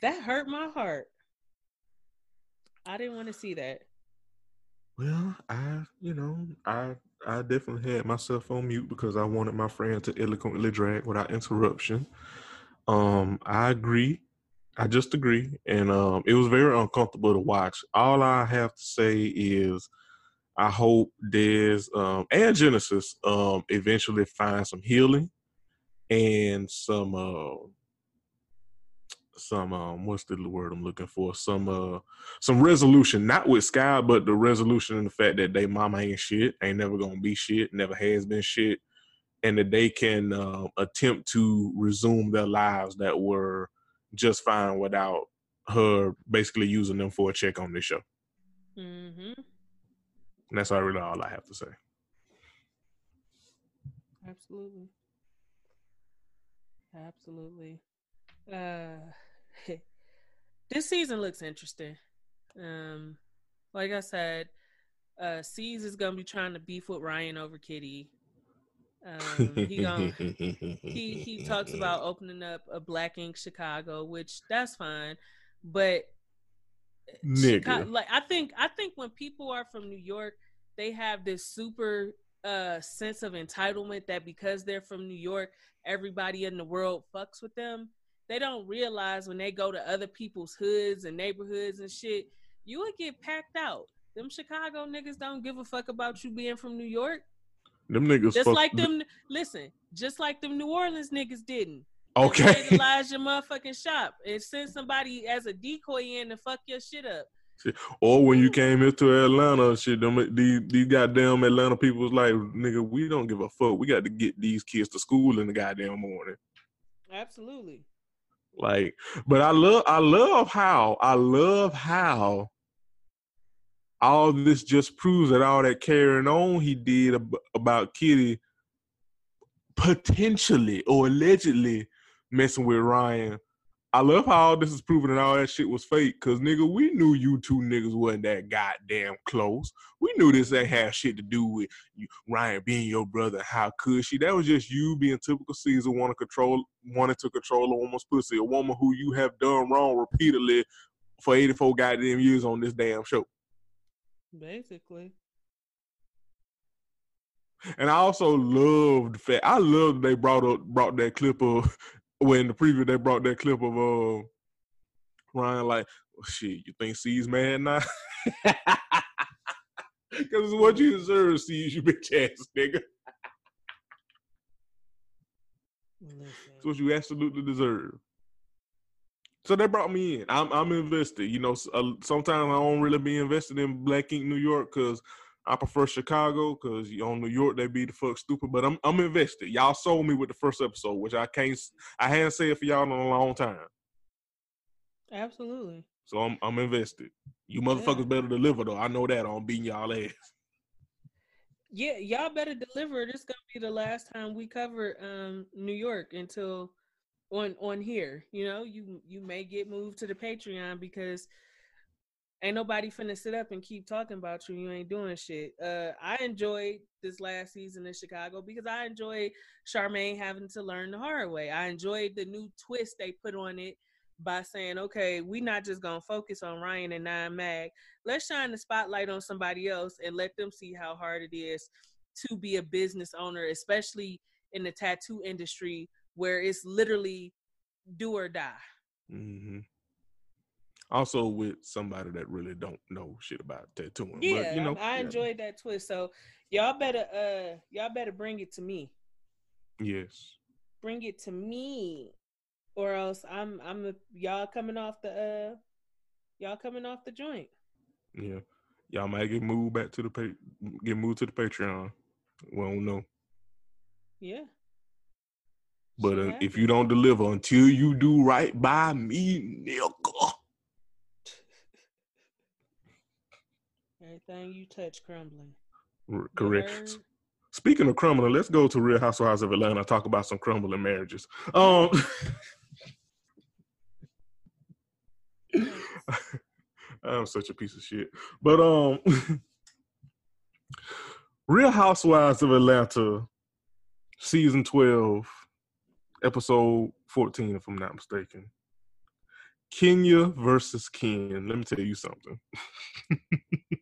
That hurt my heart. I didn't want to see that. Well, I, you know, I I definitely had myself on mute because I wanted my friend to eloquently drag without interruption. Um, I agree. I just agree, and um, it was very uncomfortable to watch. All I have to say is, I hope Dez um, and Genesis um, eventually find some healing and some uh, some um what's the word I'm looking for? Some uh some resolution, not with Sky, but the resolution and the fact that they mama ain't shit, ain't never gonna be shit, never has been shit, and that they can uh, attempt to resume their lives that were just fine without her basically using them for a check on this show. Mm-hmm. And that's really all I have to say. Absolutely. Absolutely. Uh this season looks interesting. Um like I said, uh Ceaser is gonna be trying to beef with Ryan over Kitty. Um he gonna he he talks about opening up a black ink Chicago, which that's fine. But. Chicago, like I think I think when people are from New York, they have this super uh sense of entitlement that because they're from New York, everybody in the world fucks with them. They don't realize when they go to other people's hoods and neighborhoods and shit, you would get packed out. Them Chicago niggas don't give a fuck about you being from New York. them niggas Just like them listen, just like them New Orleans niggas didn't. Okay. Vandalize your motherfucking shop and send somebody as a decoy in to fuck your shit up. Or when you came here to Atlanta, shit, them these, these goddamn Atlanta people was like, nigga, we don't give a fuck. We got to get these kids to school in the goddamn morning. Absolutely. Like, but I love, I love how, I love how all this just proves that all that carrying on he did ab- about Kitty potentially or allegedly messing with Ryan. I love how all this is proven and all that shit was fake. Cause nigga, we knew you two niggas wasn't that goddamn close. We knew this ain't have shit to do with you, Ryan being your brother. How could she? That was just you being typical Ceaser, want to control, wanted to control a woman's pussy, a woman who you have done wrong repeatedly for 84 goddamn years on this damn show. Basically. And I also loved the fact I loved they brought up brought that clip of when the preview they brought that clip of uh Ryan like oh, shit, you think Ceaser mad now? Cause it's what you deserve, Ceaser, you bitch ass nigga. It's what you absolutely deserve. So they brought me in. I'm I'm invested. You know, uh, sometimes I don't really be invested in Black Ink New York because I prefer Chicago because you on New York they be the fuck stupid. But I'm I'm invested. Y'all sold me with the first episode, which I can't I hadn't said for y'all in a long time. Absolutely. So I'm I'm invested. You motherfuckers Yeah. better deliver though. I know that on beating y'all ass. Yeah, y'all better deliver. This gonna be the last time we cover um New York until on on here. You know, you you may get moved to the Patreon because ain't nobody finna sit up and keep talking about you. You ain't doing shit. Uh I enjoyed this last season in Chicago because I enjoyed Charmaine having to learn the hard way. I enjoyed the new twist they put on it by saying, okay, we not just gonna focus on Ryan and Nine Mag. Let's shine the spotlight on somebody else and let them see how hard it is to be a business owner, especially in the tattoo industry where it's literally do or die. hmm Also with somebody that really don't know shit about tattooing. Yeah, but, you know, I, I yeah. enjoyed that twist. So y'all better uh y'all better bring it to me. Yes. Bring it to me. Or else I'm I'm a, y'all coming off the uh y'all coming off the joint. Yeah, y'all might get moved back to the pa- get moved to the Patreon. We don't know, Yeah. but uh, if you don't deliver until you do right by me, nigga. Everything you touch crumbling. R- You correct. heard? Speaking of crumbling, let's go to Real Housewives of Atlanta. and Talk about some crumbling marriages. Um, I'm such a piece of shit. But um, Real Housewives of Atlanta, season twelve, episode fourteen, if I'm not mistaken. Kenya versus Ken. Let me tell you something.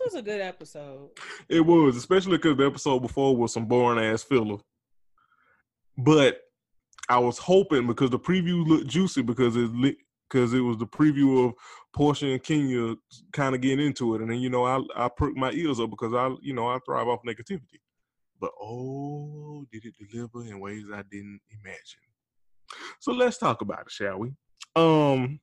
was a good episode. It was, especially because the episode before was some boring ass filler. But I was hoping because the preview looked juicy because it because it was the preview of Porsha and Kenya kind of getting into it, and then you know I I perked my ears up because I you know I thrive off negativity. But oh, did it deliver in ways I didn't imagine? So let's talk about it, shall we? Um,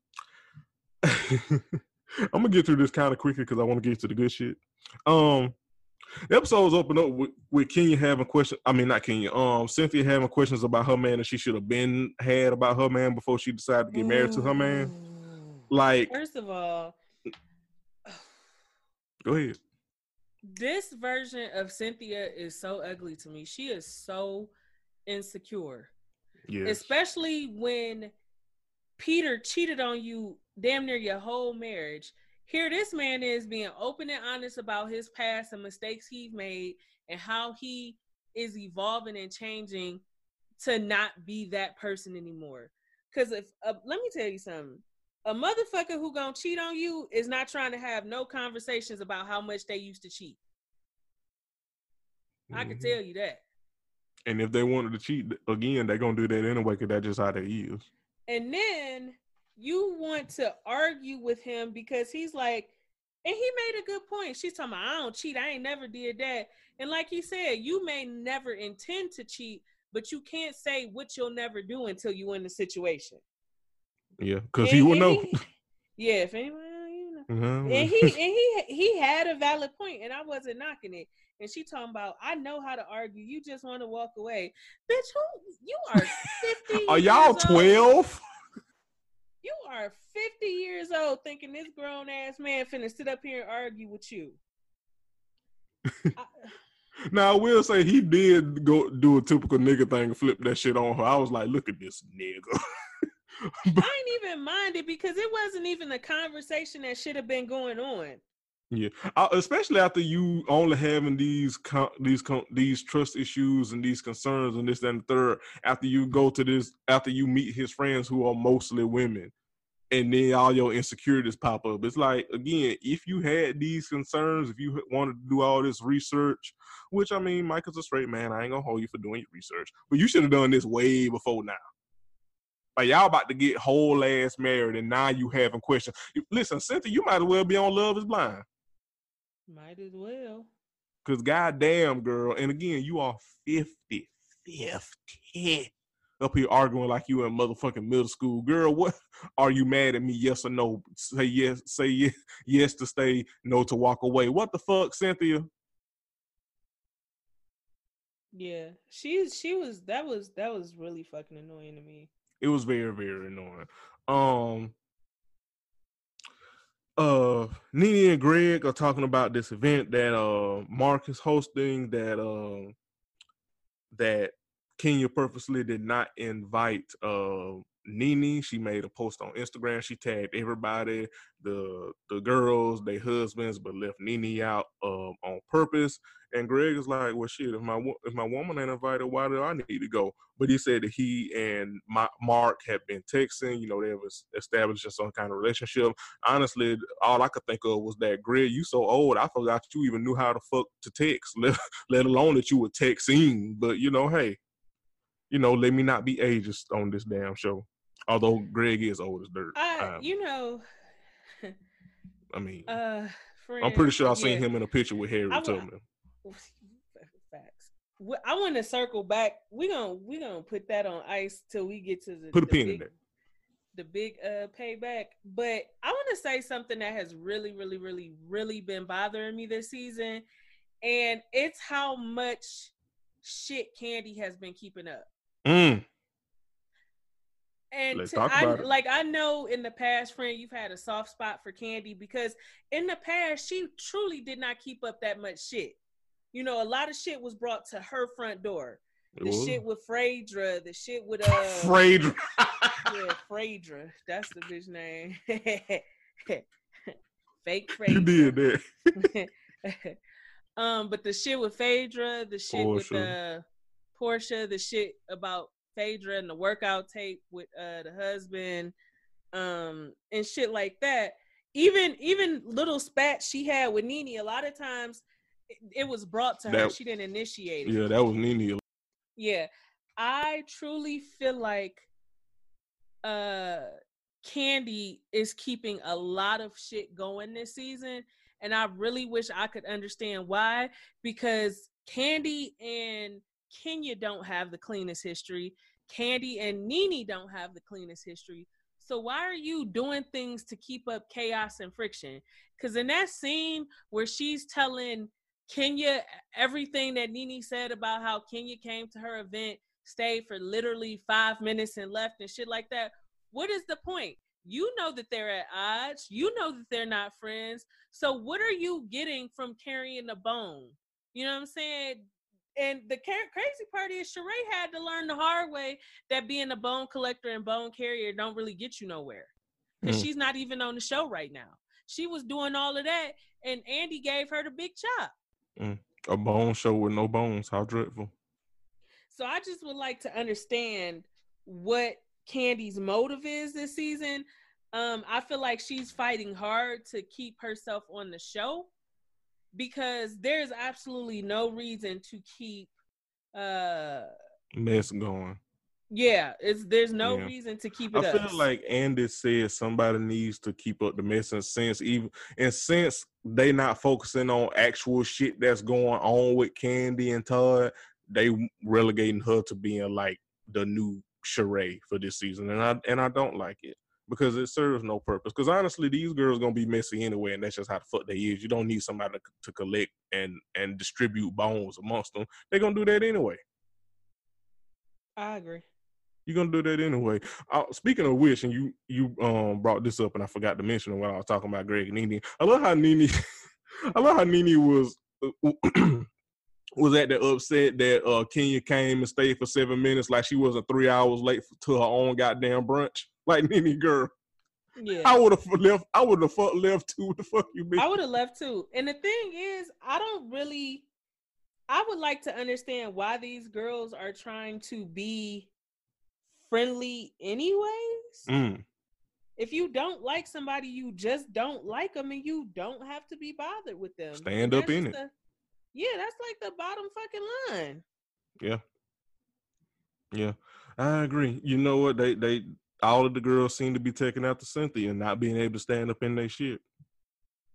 I'm gonna get through this kind of quickly because I want to get to the good shit. Um, the episode's open up with, with Kenya having questions. I mean, not Kenya. Um, Cynthia having questions about her man that she should have been had about her man before she decided to get married to her man. Like, First of all, go ahead. this version of Cynthia is so ugly to me. She is so insecure. Yes. especially when Peter cheated on you damn near your whole marriage. Here, this man is being open and honest about his past and mistakes he's made and how he is evolving and changing to not be that person anymore. Because if uh, let me tell you something, a motherfucker who gonna cheat on you is not trying to have no conversations about how much they used to cheat. I can Mhm. tell you that. And if they wanted to cheat again, they're gonna do that anyway because that's just how they is. And then you want to argue with him because he's like, and he made a good point. She's talking about, I don't cheat. I ain't never did that. And like you said, you may never intend to cheat, but you can't say what you'll never do until you in the situation. Yeah, because he will and know. he- yeah, if anyone, you know. Mhm. And he and he he had a valid point, and I wasn't knocking it. And she talking about, I know how to argue. You just want to walk away, bitch. Who you are fifty? Are y'all twelve? You are 50 years old thinking this grown ass man finna sit up here and argue with you. I, Now I will say he did go do a typical nigga thing and flip that shit on her. I was like, look at this nigga. I ain't even mind it because it wasn't even a conversation that should have been going on. Yeah, uh, especially after you only having these these these trust issues and these concerns and this that, and the third. After you go to this, after you meet his friends who are mostly women, and then all your insecurities pop up. It's like again, if you had these concerns, if you wanted to do all this research, which I mean, Michael's a straight man. I ain't gonna hold you for doing your research, but you should have done this way before now. Like y'all about to get whole ass married, and now you having questions. Listen, Cynthia, you might as well be on Love Is Blind. Might as well. Cause goddamn girl, and again, you are 50, 50 up here arguing like you in motherfucking middle school. Girl, what are you mad at me? Yes or no? Say yes, say yes, yes to stay, no to walk away. What the fuck, Cynthia? Yeah, she she was that was that was really fucking annoying to me. It was very, very annoying. Um uh Nene and Gregg are talking about this event that uh Marc is hosting that uh that Kenya purposely did not invite uh Nene. She made a post on Instagram. She tagged everybody, the the girls, their husbands, but left Nene out um on purpose. And Gregg is like, "Well, shit. If my if my woman ain't invited, why do I need to go?" But he said that he and my, Marc had been texting. You know, they was establishing some kind of relationship. Honestly, all I could think of was that Gregg, you so old, I forgot you even knew how to fuck to text, let, let alone that you were texting. But you know, hey, you know, let me not be ageist on this damn show. Although Gregg is old as dirt. I Um, you know, I mean, uh, I'm pretty sure I've friend, seen yeah. him in a picture with Harriet Tubman. Facts. I want to circle back. We gonna we gonna put that on ice till we get to the Put a the pin in big, it. The big uh payback. But I want to say something that has really, really, really, really been bothering me this season, and it's how much shit Kandi has been keeping up. Mm. And to- I, like I know in the past, friend, you've had a soft spot for Kandi because in the past she truly did not keep up that much shit. You know, a lot of shit was brought to her front door. The was. shit with Phaedra, the shit with uh Phaedra. yeah, Phaedra. That's the bitch name. Fake you did that. um, but the shit with Phaedra, the shit with Porsha. uh Porsha, the shit about Phaedra and the workout tape with uh the husband, um, and shit like that. even even little spats she had with Nene, a lot of times it, it was brought to her. She didn't initiate it. Yeah, that was Nene. Yeah. I truly feel like uh Kandi is keeping a lot of shit going this season. And I really wish I could understand why. Because Kandi and Kenya don't have the cleanest history. Kandi and Nene don't have the cleanest history. So why are you doing things to keep up chaos and friction? Because in that scene where she's telling Kenya everything that Nene said about how Kenya came to her event, stayed for literally five minutes and left and shit like that. What is the point? You know that they're at odds. You know that they're not friends. So what are you getting from carrying the bone? You know what I'm saying? And the crazy part is Sheree had to learn the hard way that being a bone collector and bone carrier don't really get you nowhere. Because Mm. she's not even on the show right now. She was doing all of that, and Andy gave her the big chop. A bone show with no bones. How dreadful. So I just would like to understand what Kandi's motive is this season. Um, I feel like she's fighting hard to keep herself on the show because there's absolutely no reason to keep uh Mess going. yeah, it's there's no Yeah. reason to keep it up. I it feel up. like Andy said somebody needs to keep up the mess and since even and since they not focusing on actual shit that's going on with Kandi and Todd, they relegating her to being like the new Sheree for this season. And I and I don't like it. Because it serves no purpose. Because honestly, these girls gonna be messy anyway, and that's just how the fuck they is. You don't need somebody to, to collect and and distribute bones amongst them. They're gonna do that anyway. I agree. You're gonna do that anyway. Uh, speaking of which, and you you um brought this up, and I forgot to mention it when I was talking about Gregg and Nene. I love how Nene, I love how Nene was was at the upset that uh Kenya came and stayed for seven minutes, like she wasn't three hours late to her own goddamn brunch. Like Nene, girl, Yeah. I would have left. I would have fuck left too. What the fuck you mean? I would have left too. And the thing is, I don't really. I would like to understand why these girls are trying to be friendly, anyways. Mm, If you don't like somebody, you just don't like them, and you don't have to be bothered with them. Stand And up in it. the- yeah, that's like the bottom fucking line. Yeah. Yeah, I agree. You know what? They they all of the girls seem to be taking out the Cynthia and not being able to stand up in their shit.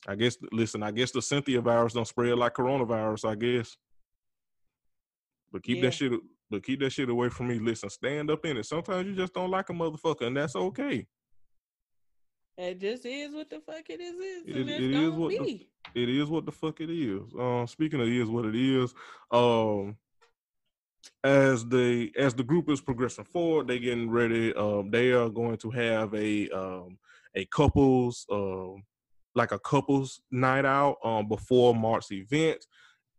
I guess. Listen, I guess the Cynthia virus don't spread like coronavirus. I guess. But keep Yeah. that shit. But keep that shit away from me. Listen, stand up in it. Sometimes you just don't like a motherfucker, and that's okay. It just is what the fuck it is. is it it, is what the, it is what the fuck it is. Um, speaking of is what it is, um, as the as the group is progressing forward, they getting ready. Um, they are going to have a um a couples um like a couples night out um before March's event,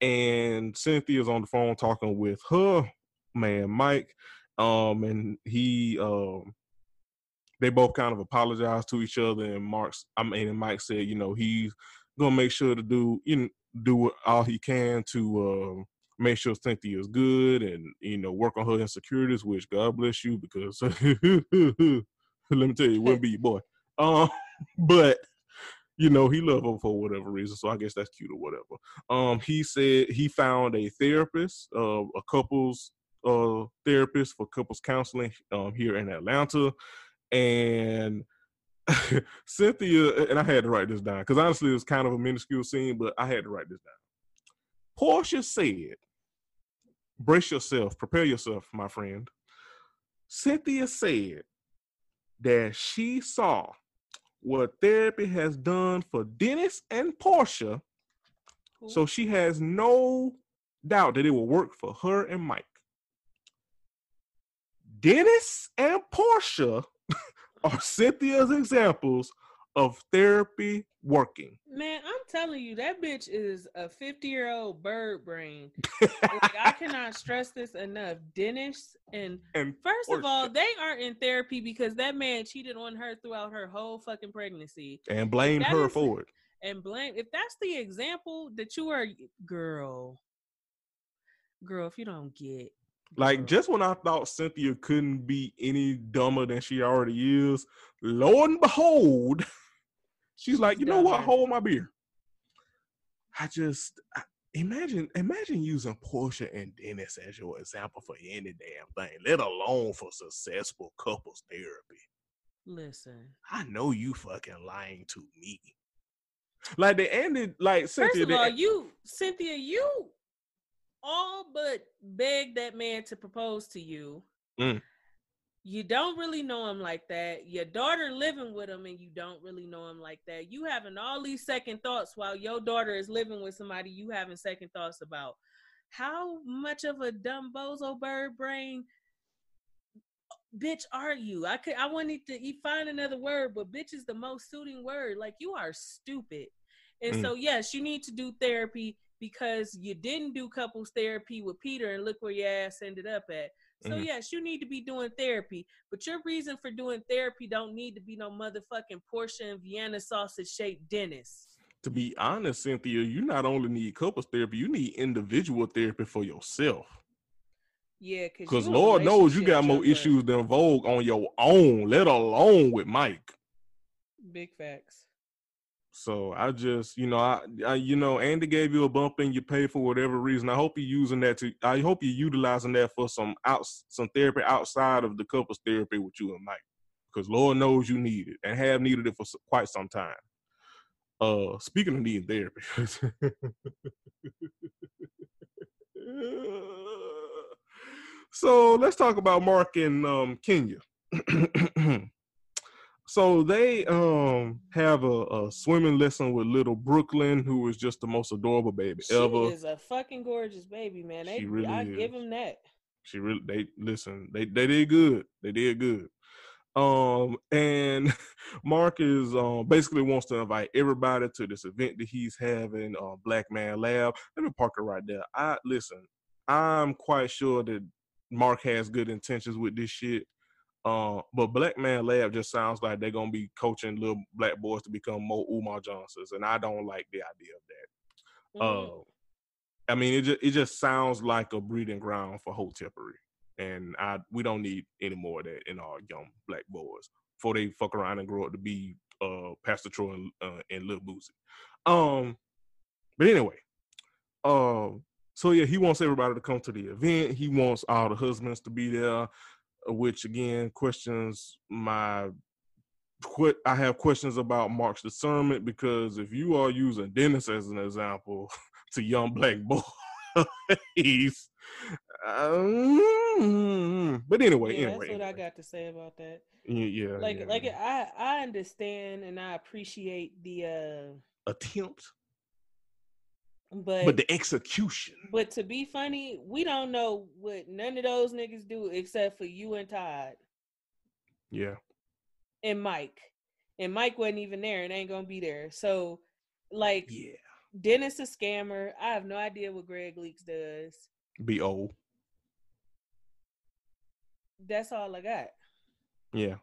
and Cynthia's on the phone talking with her man Mike, um, and he um they both kind of apologized to each other, and Marc's I mean, and Mike said, you know, he's gonna make sure to do you know, do all he can to um, make sure Cynthia is good and you know work on her insecurities. Which God bless you because let me tell you, it wouldn't be your boy. Um, but you know he loved her for whatever reason, so I guess that's cute or whatever. Um, he said he found a therapist, uh, a couples uh therapist for couples counseling um here in Atlanta, and Cynthia, and I had to write this down because honestly, it was kind of a minuscule scene, but I had to write this down. Porsha said, Brace yourself, prepare yourself, my friend. Cynthia said that she saw what therapy has done for Dennis and Porsha, so she has no doubt that it will work for her and Mike. Dennis and Porsha are Cynthia's examples of therapy working. Man, I'm telling you, that bitch is a 50 year old bird brain. like, I cannot stress this enough. Dennis and And first of all, they are in therapy because that man cheated on her throughout her whole fucking pregnancy. and blamed her is- for it. And blame if that's the example that you are, girl, girl. If you don't get, Like just when I thought Cynthia couldn't be any dumber than she already is, lo and behold, She's like, you know what? Hold my beer. I just I, imagine imagine using Porsha and Dennis as your example for any damn thing, let alone for successful couples therapy. Listen. I know you fucking lying to me. Like they ended like First Cynthia. of they- all, you Cynthia, you all but begged that man to propose to you. Mm. You don't really know him like that. Your daughter living with him and you don't really know him like that. You having all these second thoughts while your daughter is living with somebody you having second thoughts about. How much of a dumb bozo bird brain bitch are you? I could I wanted to find another word, but bitch is the most suiting word. Like you are stupid. And Mm. so yes, you need to do therapy because you didn't do couples therapy with Peter and look where your ass ended up at. So Mhm. yes, you need to be doing therapy, but your reason for doing therapy don't need to be no motherfucking Porsha and Vienna sausage shaped Dennis. to be honest, Cynthia, you not only need couples therapy, you need individual therapy for yourself. Yeah, Because Lord knows you got more issues than Vogue on your own, let alone with Mike. Big facts. So I just, you know, I, I, you know, Andy gave you a bump and you pay for whatever reason. I hope you're using that to. I hope you're utilizing that for some out, some therapy outside of the couples therapy with you and Mike, because Lord knows you need it and have needed it for quite some time. Uh, speaking of needing therapy, so let's talk about Marc and um, Kenya. so they um have a, a swimming lesson with little Brooklyn, who is just the most adorable baby She ever. She is a fucking gorgeous baby, man. They, She really I give is. him that. She really they listen, they they did good. They did good. Um and Marc is um basically wants to invite everybody to this event that he's having, uh, Black Man Lab. Let me park it right there. I listen, I'm quite sure that Marc has good intentions with this shit. Uh, but Black Man Lab just sounds like they're gonna be coaching little black boys to become more Umar Johnsons, and I don't like the idea of that. Mhm. Uh, I mean, it just it just sounds like a breeding ground for hotepery, and I we don't need any more of that in our young black boys before they fuck around and grow up to be uh Pastor Troy and, uh, and Lil Boosie. Um, but anyway, um, so yeah, he wants everybody to come to the event. He wants all the husbands to be there, uh, which again questions my. Quit. I have questions about Marc's discernment because if you are using Dennis as an example to young black boys, um, but anyway, yeah, anyway, that's what I got to say about that. Yeah, yeah, Like, yeah, like. I, I understand and I appreciate the, uh attempt, but but the execution. But to be funny, we don't know what none of those niggas do except for you and Todd Yeah, and Mike. And Mike wasn't even there and ain't gonna be there. So like yeah. Dennis a scammer. I have no idea what Gregg Leakes does. Be old. That's all I got. Yeah.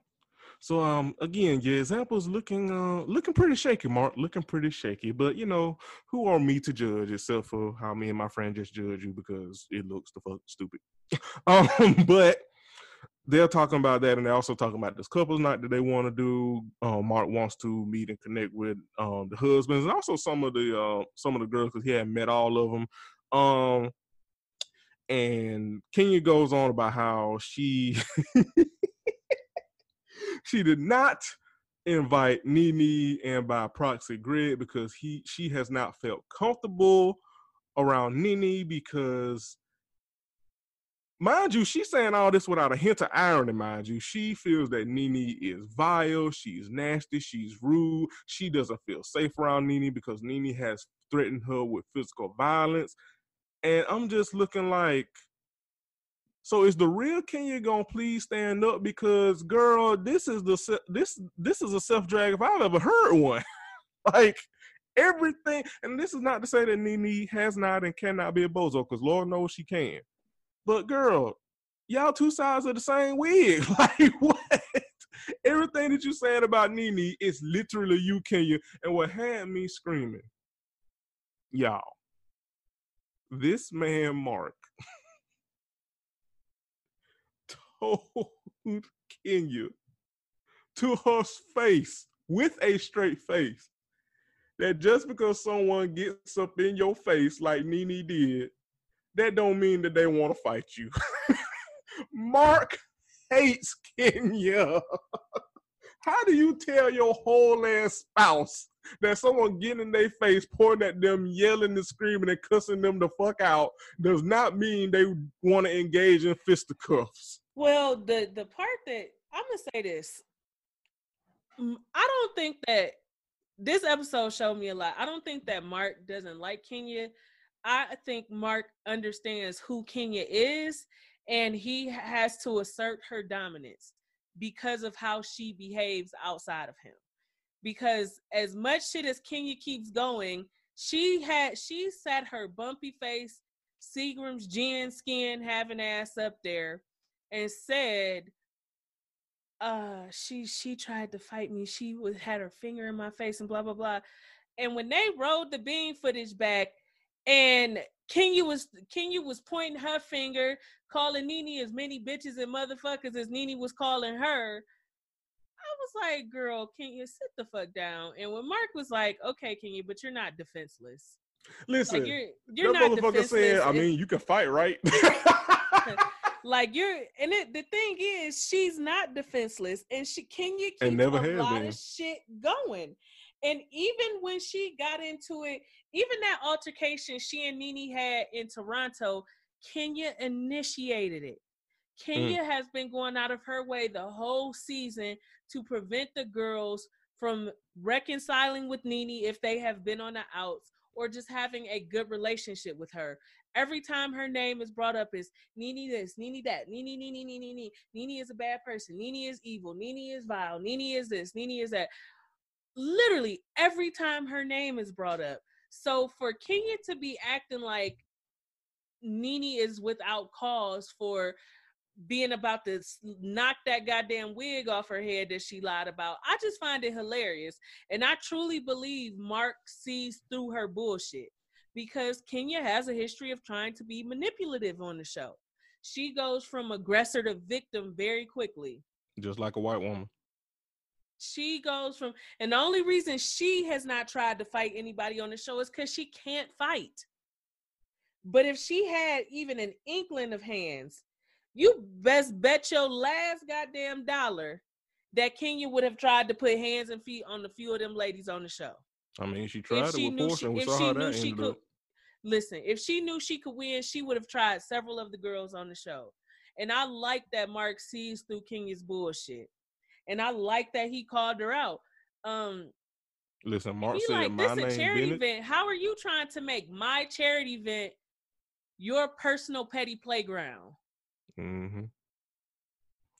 So um again, your example's looking uh looking pretty shaky, Marc. Looking pretty shaky. But you know, who are me to judge except for how me and my friend just judge you because it looks the fuck stupid. um, but they're talking about that and they're also talking about this couples night that they want to do. Um, Marc wants to meet and connect with um the husbands and also some of the uh some of the girls because he hadn't met all of them. Um and Kenya goes on about how she she did not invite Nene and by proxy Gregg because he she has not felt comfortable around Nene because mind you, she's saying all this without a hint of irony, mind you. She feels that Nene is vile, she's nasty, she's rude, she doesn't feel safe around Nene because Nene has threatened her with physical violence. And I'm just looking like so is the real Kenya gonna please stand up? Because girl, this is the this this is a self drag if I've ever heard one. like everything, and this is not to say that Nene has not and cannot be a bozo, because Lord knows she can. But girl, y'all two sides of the same wig. like what? Everything that you said about Nene is literally you, Kenya, and what had me screaming, y'all. This man, Marc, told Kenya to her face with a straight face that just because someone gets up in your face like Nene did, that don't mean that they want to fight you. Marc hates Kenya. How do you tell your whole ass spouse that someone getting in their face, pointing at them, yelling and screaming and cussing them the fuck out does not mean they want to engage in fisticuffs? Well, the the part that I'm gonna say this, I don't think that this episode showed me a lot. I don't think that Marc doesn't like Kenya. I think Marc understands who Kenya is, and he has to assert her dominance because of how she behaves outside of him. Because as much shit as Kenya keeps going, she had she sat her bumpy face, Seagram's gin skin having ass up there and said, uh, she she tried to fight me. She was had her finger in my face and blah blah blah. And when they rolled the beam footage back, and Kenya was Kenya was pointing her finger, calling Nene as many bitches and motherfuckers as Nene was calling her. I was like, girl, Kenya, sit the fuck down. And when Marc was like, okay, Kenya, but you're not defenseless. Listen, Like you're you're that not motherfucker defenseless. said, I mean, you can fight, right? like you're and it, the thing is she's not defenseless and she Kenya keeps And never a lot been. of shit going. And even when she got into it, even that altercation she and Nene had in Toronto, Kenya initiated it. Mm. Kenya has been going out of her way the whole season to prevent the girls from reconciling with Nene if they have been on the outs or just having a good relationship with her. Every time her name is brought up is Nene this, Nene that, Nene, Nene, Nene, Nene. Nene is a bad person. Nene is evil. Nene is vile. Nene is this. Nene is that. Literally every time her name is brought up. So for Kenya to be acting like Nene is without cause for being about to knock that goddamn wig off her head that she lied about. I just find it hilarious. And I truly believe Marc sees through her bullshit because Kenya has a history of trying to be manipulative on the show. She goes from aggressor to victim very quickly. Just like a white woman. She goes from, and the only reason she has not tried to fight anybody on the show is because she can't fight. But if she had even an inkling of hands, you best bet your last goddamn dollar that Kenya would have tried to put hands and feet on a few of them ladies on the show. I mean, she tried it she with knew Porsha, she- we if saw she how knew that she ended could- up. Listen, if she knew she could win, she would have tried several of the girls on the show. And I like that Marc sees through Kenya's bullshit. And I like that he called her out. Um, Listen, Marc said like my this a charity Bennett. event. How are you trying to make my charity event your personal petty playground? hmm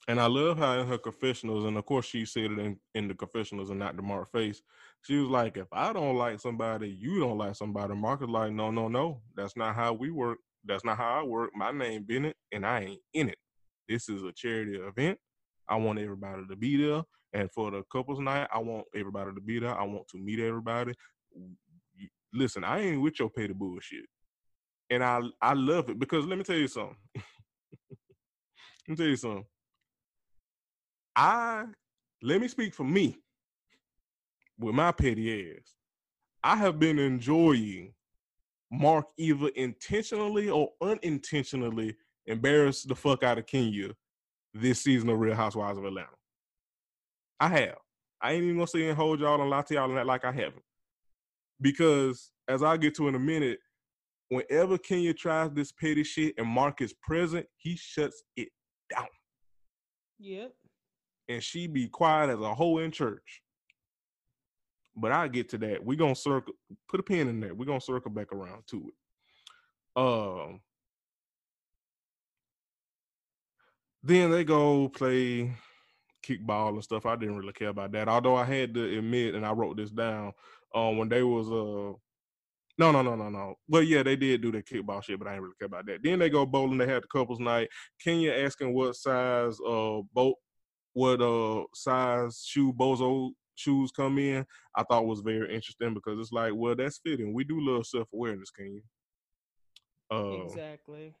And I love how in her confessionals, and of course she said it in, in the confessionals and not to Marc face. She was like, if I don't like somebody, you don't like somebody. Marc is like, no, no, no. That's not how we work. That's not how I work. My name Bennett, and I ain't in it. This is a charity event. I want everybody to be there. And for the couples night, I want everybody to be there. I want to meet everybody. Listen, I ain't with your petty bullshit. And I I love it because let me tell you something. let me tell you something. I let me speak for me with my petty ass. I have been enjoying Marc either intentionally or unintentionally embarrass the fuck out of Kenya this season of Real Housewives of Atlanta. I have. I ain't even gonna say and hold y'all and lie to y'all and act like I haven't. Because as I'll get to in a minute, whenever Kenya tries this petty shit and Marc is present, he shuts it down Yep. and she be quiet as a hoe in church. But I'll get to that. We're gonna circle put a pin in there. We're gonna circle back around to it. Um then they go play kickball and stuff. I didn't really care about that. Although I had to admit, and I wrote this down, um, when they was uh no, no, no, no, no. Well, yeah, they did do the kickball shit, but I didn't really care about that. Then they go bowling. They had the couples night. Kenya asking what size uh boat, what uh size shoe Bozo shoes come in. I thought was very interesting because it's like, well, that's fitting. We do love self awareness, Kenya. Uh, Exactly.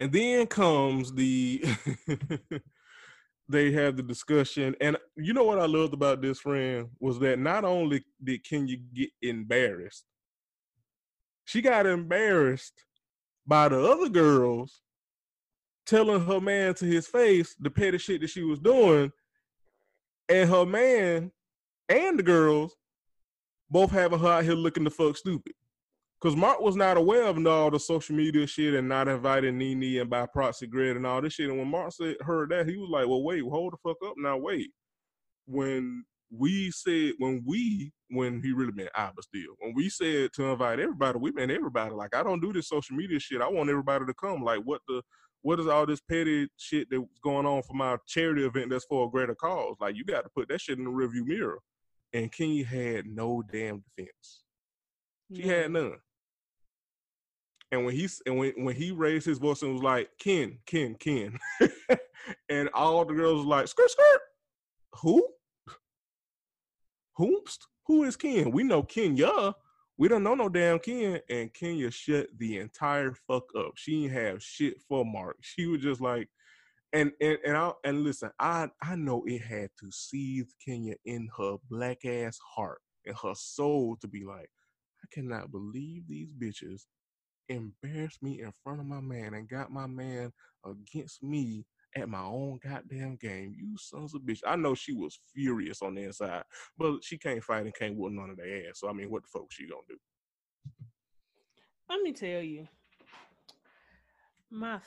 and then comes the they have the discussion, and you know what I loved about this friend was that not only did Kenya get embarrassed, she got embarrassed by the other girls telling her man to his face the petty shit that she was doing, and her man and the girls both having her out here looking the fuck stupid. Cause Marc was not aware of all the social media shit and not inviting Nene and by proxy Gregg and all this shit. And when Marc said heard that, he was like, "Well, wait, hold the fuck up now, wait." When we said when we when he really meant I, but still when we said to invite everybody, we meant everybody. Like I don't do this social media shit. I want everybody to come. Like what the what is all this petty shit that's going on for my charity event that's for a greater cause? Like you got to put that shit in the rearview mirror. And Kenya had no damn defense. She Yeah. had none. And when he and when when he raised his voice and was like, "Ken, Ken, Ken," and all the girls was like, "Skirt, skirt." Who? Who's who is Ken? We know Kenya. We don't know no damn Ken. And Kenya shut the entire fuck up. She didn't have shit for Marc. She was just like, and and and I and listen, I I know it had to seethe Kenya in her black ass heart and her soul to be like, I cannot believe these bitches embarrassed me in front of my man and got my man against me at my own goddamn game. You sons of bitch. I know she was furious on the inside, but she can't fight and can't whoop none of their ass. So I mean, what the fuck she gonna do? Let me tell you, my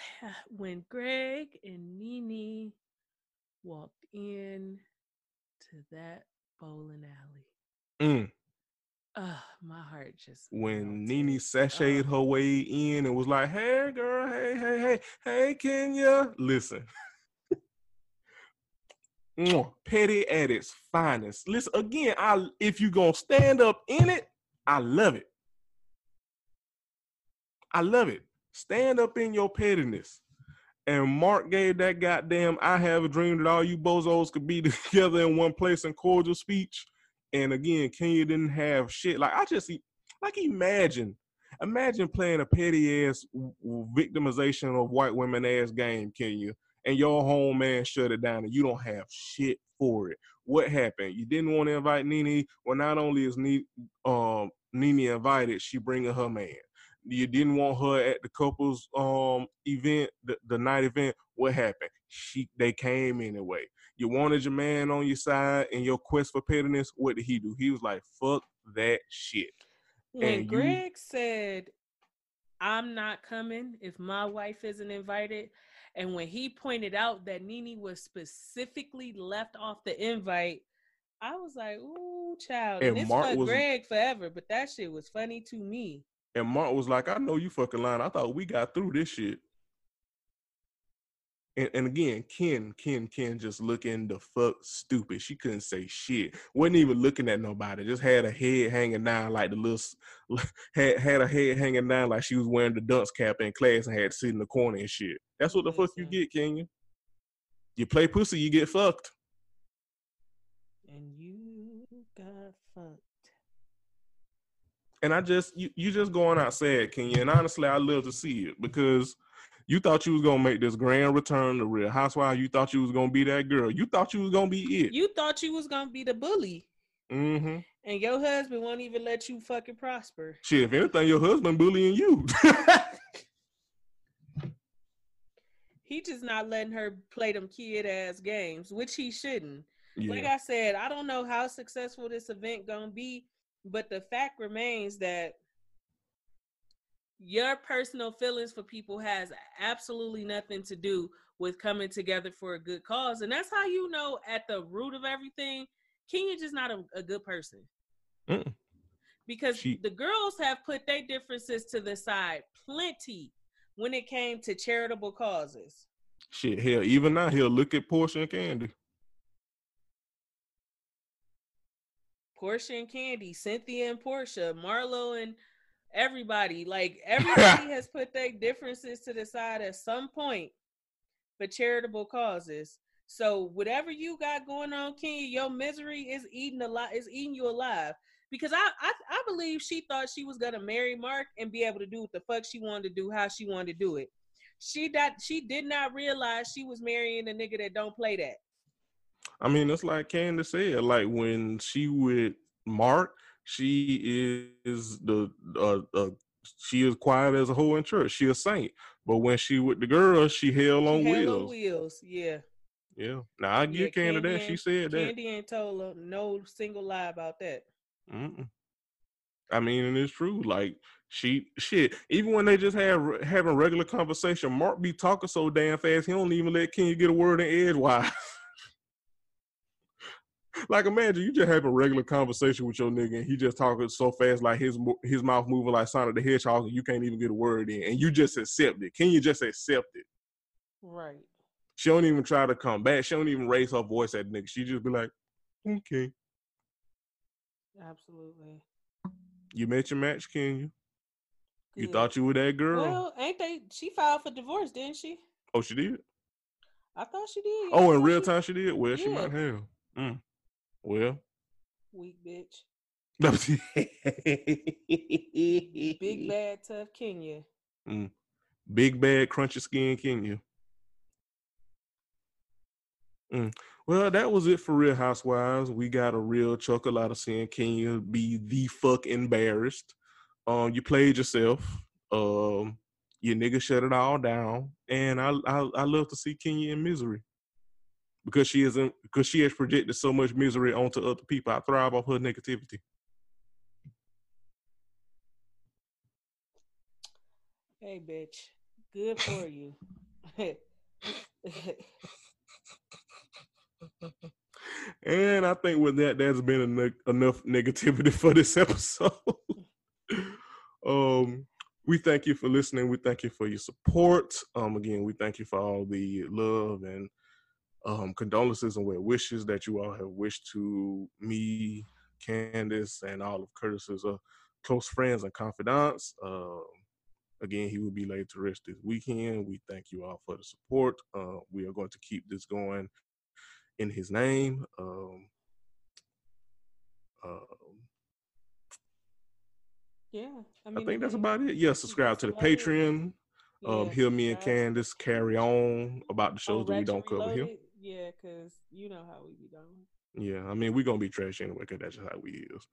when Gregg and Nene walked in to that bowling alley, Mm. uh, my heart just When. Nene sashayed her way in and was like, "Hey, girl, hey, hey, hey, hey, Kenya, listen." Petty at its finest. Listen again. I if you gonna stand up in it, I love it. I love it. Stand up in your pettiness. And Marc gave that goddamn I have a dream that all you bozos could be together in one place in cordial speech. And again, Kenya didn't have shit. Like I just like imagine, imagine playing a petty ass victimization of white women ass game, Kenya, and your home man shut it down and you don't have shit for it. What happened? You didn't want to invite Nene. Well, not only is Ne- um, Nene invited, she bringing her man you didn't want her at the couples um event the, the night event what happened she they came anyway you wanted your man on your side in your quest for pettiness what did he do he was like fuck that shit when and you- Gregg said, "I'm not coming if my wife isn't invited," and when he pointed out that Nene was specifically left off the invite, I was like, "Ooh, child!" And, And Marc was- Gregg forever, but that shit was funny to me. And marc was like i know you fucking lying i thought we got through this shit and, and again, Ken, Ken, Ken just looking the fuck stupid. She couldn't say shit. wasn't even looking at nobody. Just had a head hanging down like the little, had had a head hanging down like she was wearing the dunce cap in class and had to sit in the corner and shit. That's what the fuck you get, Kenya. You play pussy, you get fucked. And you got fucked. And I just you you just going out sad, Kenya. And honestly, I love to see it because you thought you was gonna make this grand return to Real Housewives. You thought you was gonna be that girl. You thought you was gonna be it. You thought you was gonna be the bully, mm-hmm. and your husband won't even let you fucking prosper. Shit, if anything, your husband bullying you. He just not letting her play them kid ass games, which he shouldn't. Like. I said, I don't know how successful this event gonna be, but the fact remains that your personal feelings for people has absolutely nothing to do with coming together for a good cause, and that's how you know at the root of everything, Kenya just not a, a good person. Mm-mm. Because She- the girls have put their differences to the side plenty when it came to charitable causes. Shit, hell, even now he'll look at Porsha and Kandi. Porsha and Kandi, Cynthia and Porsha, Marlo and everybody. Like everybody has put their differences to the side at some point for charitable causes. So whatever you got going on, Kenya, your misery is eating a lot is eating you alive. Because I, I I believe she thought she was gonna marry Marc and be able to do what the fuck she wanted to do, how she wanted to do it. she that she did not realize she was marrying a nigga that don't play that. I mean, it's like Candace said, like when she with Marc, she is the uh, uh she is quiet as a hoe in church. She a saint. But when she with the girl, she held on She wheels. on wheels, yeah. Yeah. Now I give Yeah, Candace that. She said that. Kandi ain't told her no single lie about that. Mm-mm. I mean, and it's true. Like she, shit. Even when they just have having regular conversation, Marc be talking so damn fast, he don't even let Kenya get a word in edgewise. like imagine you just have a regular conversation with your nigga, and he just talking so fast, like his his mouth moving like Sonic the Hedgehog, and you can't even get a word in, and you just accept it. Can you just accept it? Right. She don't even try to come back. She don't even raise her voice at nigga. She just be like, okay. Absolutely. You met your match, can you? You thought you were that girl? Well, ain't they? She filed for divorce, didn't she? oh, she did. I thought she did. Oh, in real she- time she did. Well, she might have. Mm. Well, Weak bitch. big bad tough Kenya. big bad crunchy skin Kenya. Mm. Well, that was it for Real Housewives. We got a real chuckle out of seeing Kenya be the fuck embarrassed. Um, you played yourself. Um, your nigga shut it all down, and I I, I love to see Kenya in misery because she isn't because she has projected so much misery onto other people. I thrive off her negativity. Hey, bitch. Good for you. And I think with that, there's been enough, enough negativity for this episode. um, we thank you for listening. We thank you for your support. Um, again, we thank you for all the love and um, condolences and well wishes that you all have wished to me, Candace, and all of Curtis's uh, close friends and confidants. Um, again, he will be laid to rest this weekend. We thank you all for the support. Uh, we are going to keep this going in his name. Um, um, yeah. I, I think that's about it. Yeah, subscribe to the That's about it. Patreon. Um, yeah, hear me and Candace carry on about the shows that we don't cover here. Yeah, because you know how we be going. Yeah, I mean we're gonna be trash anyway because that's just how we is.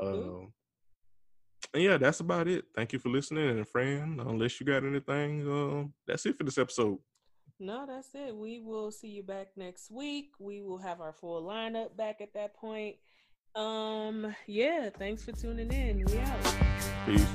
Um, and yeah, that's about it. Thank you for listening, and friend, unless you got anything, um, that's it for this episode. No, that's it. We will see you back next week. We will have our full lineup back at that point. Um, yeah, thanks for tuning in. We out. Peace.